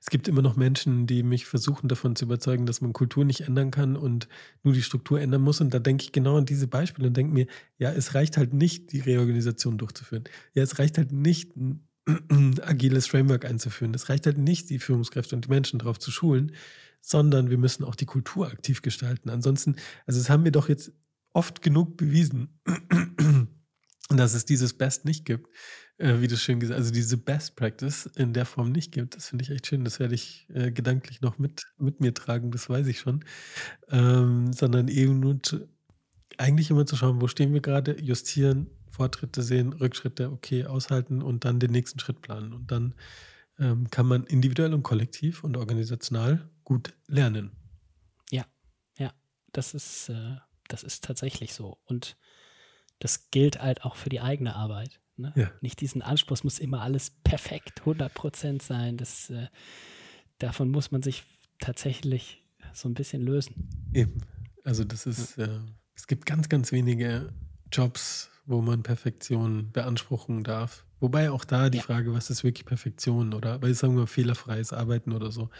Es gibt immer noch Menschen, die mich versuchen davon zu überzeugen, dass man Kultur nicht ändern kann und nur die Struktur ändern muss. Und da denke ich genau an diese Beispiele und denke mir, ja, es reicht halt nicht, die Reorganisation durchzuführen. Ja, es reicht halt nicht, ein agiles Framework einzuführen. Es reicht halt nicht, die Führungskräfte und die Menschen darauf zu schulen, sondern wir müssen auch die Kultur aktiv gestalten. Ansonsten, also das haben wir doch jetzt oft genug bewiesen, dass es dieses Best nicht gibt, äh, wie du schön gesagt hast, also diese Best Practice in der Form nicht gibt. Das finde ich echt schön. Das werde ich äh, gedanklich noch mit, mit mir tragen, das weiß ich schon. Ähm, sondern eben nur zu, eigentlich immer zu schauen, wo stehen wir gerade, justieren, Fortschritte sehen, Rückschritte, okay, aushalten und dann den nächsten Schritt planen. Und dann ähm, kann man individuell und kollektiv und organisational gut lernen. Ja, ja, das ist, äh, das ist tatsächlich so. Und das gilt halt auch für die eigene Arbeit. Ne? Ja. Nicht diesen Anspruch, es muss immer alles perfekt, 100 Prozent sein. Das, äh, davon muss man sich tatsächlich so ein bisschen lösen. Eben. Also das ist, ja. äh, es gibt ganz, ganz wenige Jobs, wo man Perfektion beanspruchen darf. Wobei auch da die ja. Frage, was ist wirklich Perfektion oder, weil sagen wir fehlerfreies Arbeiten oder so.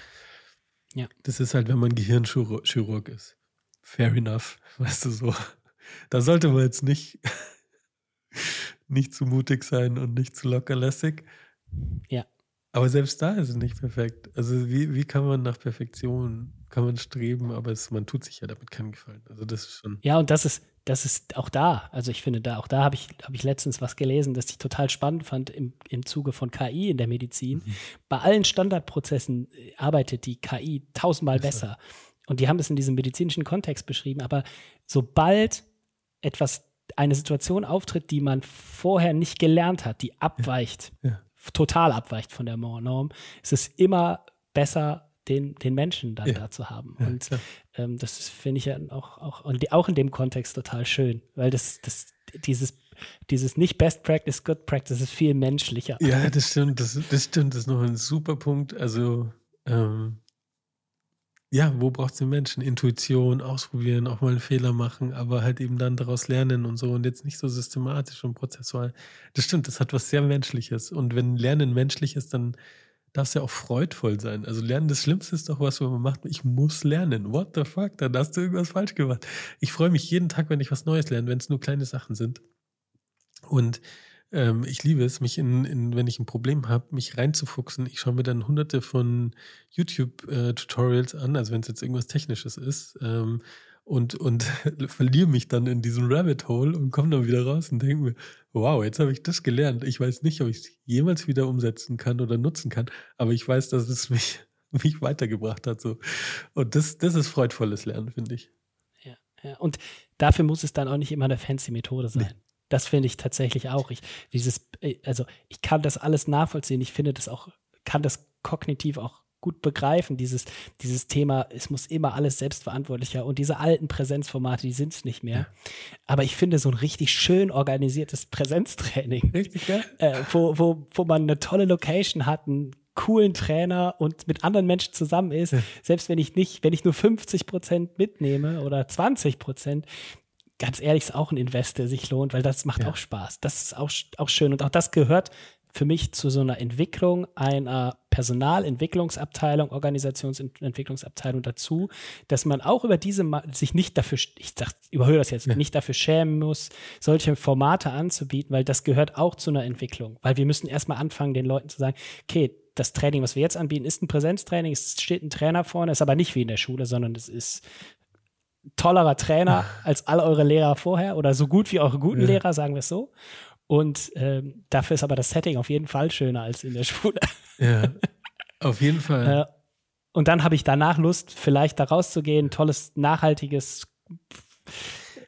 Ja. Das ist halt, wenn man Gehirnchirurg ist. Fair enough, weißt du so. Da sollte man jetzt nicht, nicht zu mutig sein und nicht zu lockerlässig. Ja. Aber selbst da ist es nicht perfekt. Also wie, wie kann man nach Perfektion, kann man streben, aber es, man tut sich ja damit keinen Gefallen. Also das ist schon. Ja, und das ist, das ist auch da. Also ich finde da, auch da habe ich, hab ich letztens was gelesen, das ich total spannend fand im, im Zuge von KI in der Medizin. Mhm. Bei allen Standardprozessen äh, arbeitet die KI tausendmal besser. Und die haben es in diesem medizinischen Kontext beschrieben. Aber sobald etwas, eine Situation auftritt, die man vorher nicht gelernt hat, die abweicht, ja. Ja. total abweicht von der Norm, ist es immer besser, den, den Menschen dann ja. da zu haben. und ähm, das finde ich ja auch, auch, auch in dem Kontext total schön, weil das, das, dieses dieses nicht Best Practice, Good Practice ist viel menschlicher. Ja, das stimmt, das, das stimmt, das ist noch ein super Punkt. Also ähm, ja, wo braucht es den Menschen? Intuition, ausprobieren, auch mal einen Fehler machen, aber halt eben dann daraus lernen und so und jetzt nicht so systematisch und prozessual. Das stimmt, das hat was sehr Menschliches. Und wenn Lernen menschlich ist, dann darf es ja auch freudvoll sein. Also Lernen, das Schlimmste ist doch was, wo man macht, ich muss lernen. What the fuck? Dann hast du irgendwas falsch gemacht. Ich freue mich jeden Tag, wenn ich was Neues lerne, wenn es nur kleine Sachen sind. Und ähm, ich liebe es, mich in, in, wenn ich ein Problem habe, mich reinzufuchsen. Ich schaue mir dann hunderte von YouTube-Tutorials äh, an, also wenn es jetzt irgendwas Technisches ist, ähm, und, und verliere mich dann in diesem Rabbit Hole und komme dann wieder raus und denke mir, wow, jetzt habe ich das gelernt. Ich weiß nicht, ob ich es jemals wieder umsetzen kann oder nutzen kann, aber ich weiß, dass es mich, mich weitergebracht hat. So. Und das, das ist freudvolles Lernen, finde ich. Ja, ja, und dafür muss es dann auch nicht immer eine fancy Methode sein. Das finde ich tatsächlich auch. Ich, dieses, äh, also ich kann das alles nachvollziehen. Ich finde das auch, kann das kognitiv auch gut begreifen, dieses, dieses Thema, es muss immer alles selbstverantwortlicher und diese alten Präsenzformate, die sind es nicht mehr. Aber ich finde so ein richtig schön organisiertes Präsenztraining, richtig, ja? äh, wo, wo, wo man eine tolle Location hat, einen coolen Trainer und mit anderen Menschen zusammen ist, ja. selbst wenn ich nicht, wenn ich nur 50 Prozent mitnehme oder 20 Prozent, ganz ehrlich, ist auch ein Invest, der sich lohnt, weil das macht ja. auch Spaß. Das ist auch, auch schön. Und auch das gehört für mich zu so einer Entwicklung einer Personalentwicklungsabteilung, Organisationsentwicklungsabteilung dazu, dass man auch über diese, sich nicht dafür, ich dachte, überhöre das jetzt, ja. nicht dafür schämen muss, solche Formate anzubieten, weil das gehört auch zu einer Entwicklung. Weil wir müssen erstmal anfangen, den Leuten zu sagen, okay, das Training, was wir jetzt anbieten, ist ein Präsenztraining, es steht ein Trainer vorne, ist aber nicht wie in der Schule, sondern es ist tollerer Trainer als all eure Lehrer vorher oder so gut wie eure guten ja. Lehrer, sagen wir es so. Und ähm, dafür ist aber das Setting auf jeden Fall schöner als in der Schule. Ja, auf jeden Fall. Äh, und dann habe ich danach Lust, vielleicht da rauszugehen, tolles, nachhaltiges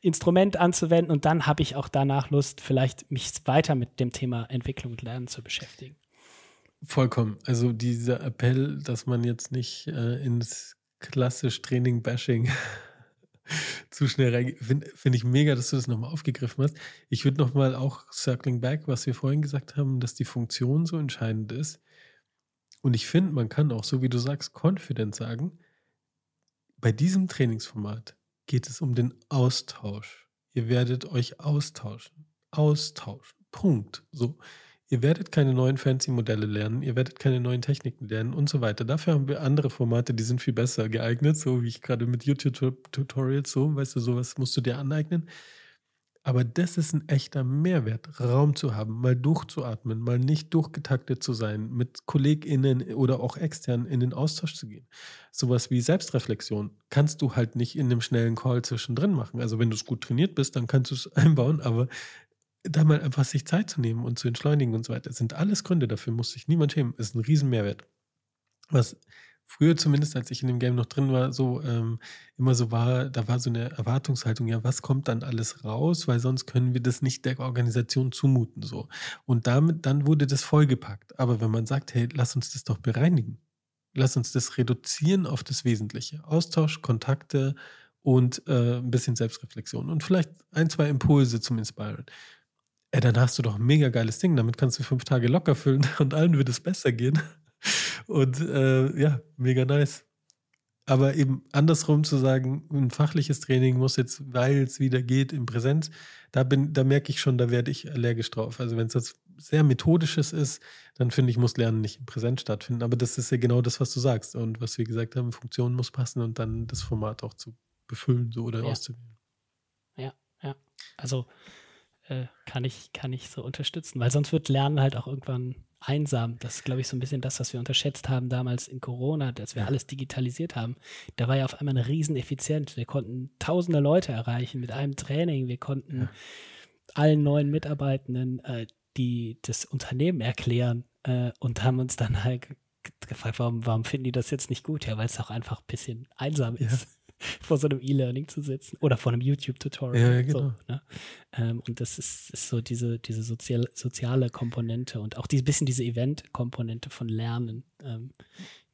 Instrument anzuwenden. Und dann habe ich auch danach Lust, vielleicht mich weiter mit dem Thema Entwicklung und Lernen zu beschäftigen. Vollkommen. Also dieser Appell, dass man jetzt nicht äh, ins klassisch Training-Bashing zu schnell rein. Finde find ich mega, dass du das nochmal aufgegriffen hast. Ich würde nochmal auch circling back, was wir vorhin gesagt haben, dass die Funktion so entscheidend ist. Und ich finde, man kann auch, so wie du sagst, confident sagen, bei diesem Trainingsformat geht es um den Austausch. Ihr werdet euch austauschen. Austauschen. Punkt. So. Ihr werdet keine neuen fancy Modelle lernen, ihr werdet keine neuen Techniken lernen und so weiter. Dafür haben wir andere Formate, die sind viel besser geeignet, so wie ich gerade mit YouTube-Tutorials, so, weißt du, sowas musst du dir aneignen. Aber das ist ein echter Mehrwert, Raum zu haben, mal durchzuatmen, mal nicht durchgetaktet zu sein, mit KollegInnen oder auch extern in den Austausch zu gehen. Sowas wie Selbstreflexion kannst du halt nicht in einem schnellen Call zwischendrin machen. Also wenn du es gut trainiert bist, dann kannst du es einbauen, aber da mal einfach sich Zeit zu nehmen und zu entschleunigen und so weiter, das sind alles Gründe dafür, muss sich niemand schämen. Das ist ein Riesenmehrwert. Was früher zumindest, als ich in dem Game noch drin war, so ähm, immer so war, da war so eine Erwartungshaltung, ja, was kommt dann alles raus, weil sonst können wir das nicht der Organisation zumuten, so. Und damit, dann wurde das vollgepackt. Aber wenn man sagt, hey, lass uns das doch bereinigen, lass uns das reduzieren auf das Wesentliche. Austausch, Kontakte und äh, ein bisschen Selbstreflexion und vielleicht ein, zwei Impulse zum Inspiren. Ey, dann hast du doch ein mega geiles Ding. Damit kannst du fünf Tage locker füllen und allen wird es besser gehen. Und äh, ja, mega nice. Aber eben andersrum zu sagen, ein fachliches Training muss jetzt, weil es wieder geht, in Präsenz, da bin, da merke ich schon, da werde ich allergisch drauf. Also wenn es jetzt sehr methodisches ist, dann finde ich, muss Lernen nicht in Präsenz stattfinden. Aber das ist ja genau das, was du sagst. Und was wir gesagt haben, Funktion muss passen und dann das Format auch zu befüllen so oder ja. auszuwählen. Ja, ja. Also äh, kann, ich, kann ich so unterstützen, weil sonst wird Lernen halt auch irgendwann einsam. Das ist, glaube ich, so ein bisschen das, was wir unterschätzt haben damals in Corona, dass wir alles digitalisiert haben. Da war ja auf einmal eine Rieseneffizienz. Wir konnten tausende Leute erreichen mit einem Training. Wir konnten ja. allen neuen Mitarbeitenden äh, die das Unternehmen erklären äh, und haben uns dann halt gefragt, warum, warum finden die das jetzt nicht gut? Ja, weil es auch einfach ein bisschen einsam ist. Ja vor so einem E-Learning zu sitzen oder vor einem YouTube-Tutorial. Ja, genau. So, ne? ähm, und das ist, ist, so diese, diese sozial, soziale Komponente und auch ein bisschen diese Event-Komponente von Lernen, ähm,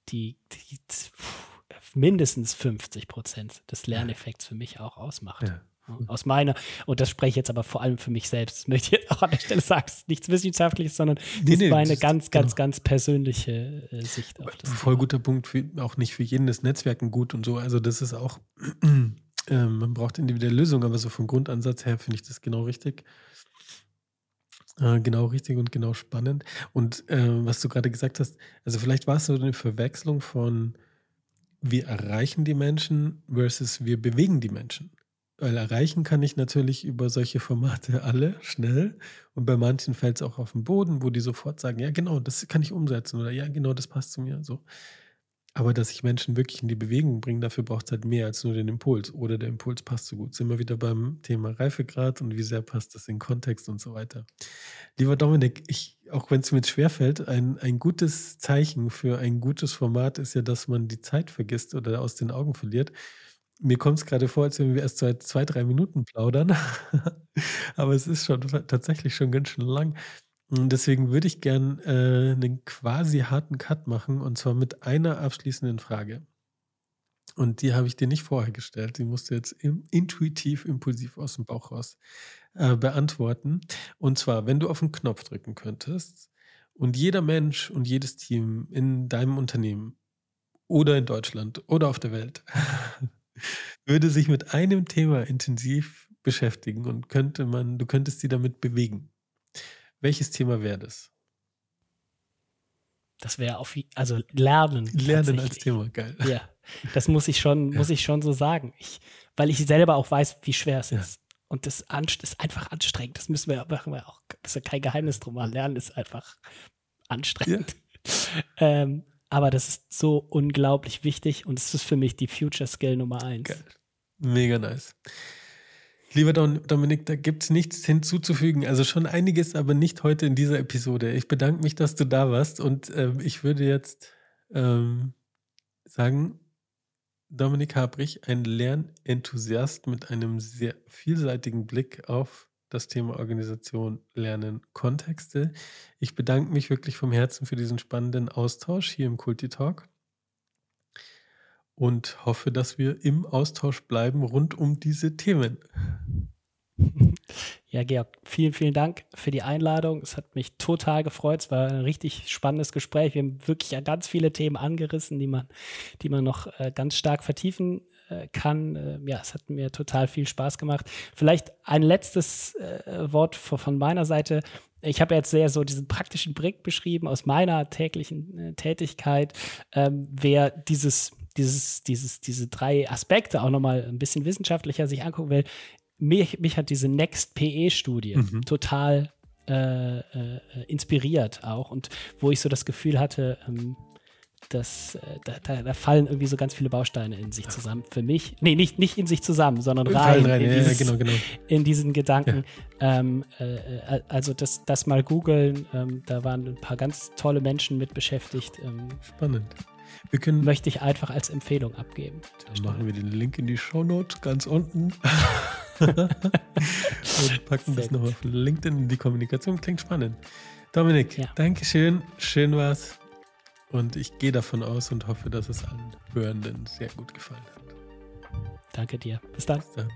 die, die pff, mindestens 50 Prozent des Lerneffekts für mich auch ausmacht. Ja. Aus meiner, und das spreche ich jetzt aber vor allem für mich selbst, das möchte ich jetzt auch an der Stelle sagen, ist nichts Wissenschaftliches, sondern nee, ist nee, meine ganz, ganz, genau. ganz persönliche äh, Sicht auf das. Voll guter Punkt, für, auch nicht für jeden das Netzwerken gut und so. Also das ist auch, äh, man braucht individuelle Lösungen, aber so vom Grundansatz her finde ich das genau richtig. Äh, genau richtig und genau spannend. Und äh, was du gerade gesagt hast, also vielleicht war es so eine Verwechslung von wir erreichen die Menschen versus wir bewegen die Menschen. Weil erreichen kann ich natürlich über solche Formate alle schnell. Und bei manchen fällt es auch auf den Boden, wo die sofort sagen, ja genau, das kann ich umsetzen oder ja genau, das passt zu mir. So. Aber dass ich Menschen wirklich in die Bewegung bringe, dafür braucht es halt mehr als nur den Impuls. Oder der Impuls passt so gut. Sind wir wieder beim Thema Reifegrad und wie sehr passt das in Kontext und so weiter. Lieber Dominik, ich, auch wenn es mir schwerfällt, ein, ein gutes Zeichen für ein gutes Format ist ja, dass man die Zeit vergisst oder aus den Augen verliert. Mir kommt es gerade vor, als wenn wir erst seit zwei, drei Minuten plaudern. Aber es ist schon tatsächlich schon ganz schön lang. Und deswegen würde ich gern äh, einen quasi harten Cut machen und zwar mit einer abschließenden Frage. Und die habe ich dir nicht vorher gestellt. Die musst du jetzt im, intuitiv, impulsiv aus dem Bauch raus äh, beantworten. Und zwar, wenn du auf den Knopf drücken könntest und jeder Mensch und jedes Team in deinem Unternehmen oder in Deutschland oder auf der Welt würde sich mit einem Thema intensiv beschäftigen und könnte man, du könntest sie damit bewegen. Welches Thema wäre das? Das wäre auf, also Lernen. Lernen als Thema, geil. Ja, das muss ich schon, ja. muss ich schon so sagen. Ich, weil ich selber auch weiß, wie schwer es ja. ist. Und das ist einfach anstrengend. Das müssen wir, machen wir auch, das ist ja kein Geheimnis drum. Lernen ist einfach anstrengend. Ja. ähm, aber das ist so unglaublich wichtig und es ist für mich die Future Skill Nummer eins. Geil. Mega nice. Lieber Dominik, da gibt es nichts hinzuzufügen. Also schon einiges, aber nicht heute in dieser Episode. Ich bedanke mich, dass du da warst und ähm, ich würde jetzt ähm, sagen, Dominik Habrich, ein Lernenthusiast mit einem sehr vielseitigen Blick auf das Thema Organisation, Lernen, Kontexte. Ich bedanke mich wirklich vom Herzen für diesen spannenden Austausch hier im Kulti Talk und hoffe, dass wir im Austausch bleiben rund um diese Themen. Ja, Georg, vielen, vielen Dank für die Einladung. Es hat mich total gefreut. Es war ein richtig spannendes Gespräch. Wir haben wirklich ganz viele Themen angerissen, die man, die man noch äh, ganz stark vertiefen kann. Äh, ja, es hat mir total viel Spaß gemacht. Vielleicht ein letztes äh, Wort von meiner Seite. Ich habe jetzt sehr so diesen praktischen Brick beschrieben aus meiner täglichen Tätigkeit. Ähm, wer dieses, dieses, dieses, diese drei Aspekte auch nochmal ein bisschen wissenschaftlicher sich angucken will, mich, mich hat diese Next PE-Studie mhm. total äh, äh, inspiriert auch und wo ich so das Gefühl hatte, ähm, dass äh, da, da, fallen irgendwie so ganz viele Bausteine in sich zusammen. Für mich, nee, nicht, nicht in sich zusammen, sondern rein, rein in, dieses, ja, genau, genau. in, diesen Gedanken. Ja. Ähm, äh, äh, also das, das mal googeln, ähm, da waren ein paar ganz tolle Menschen mit beschäftigt. Ähm, Spannend. Wir können, möchte ich einfach als Empfehlung abgeben. Dann machen wir den Link in die Shownote ganz unten. Und packen das noch auf LinkedIn in die Kommunikation. Klingt spannend. Dominik, ja. Dankeschön. Schön war's. Und ich gehe davon aus und hoffe, dass es allen Hörenden sehr gut gefallen hat. Danke dir. Bis dann. Bis dann.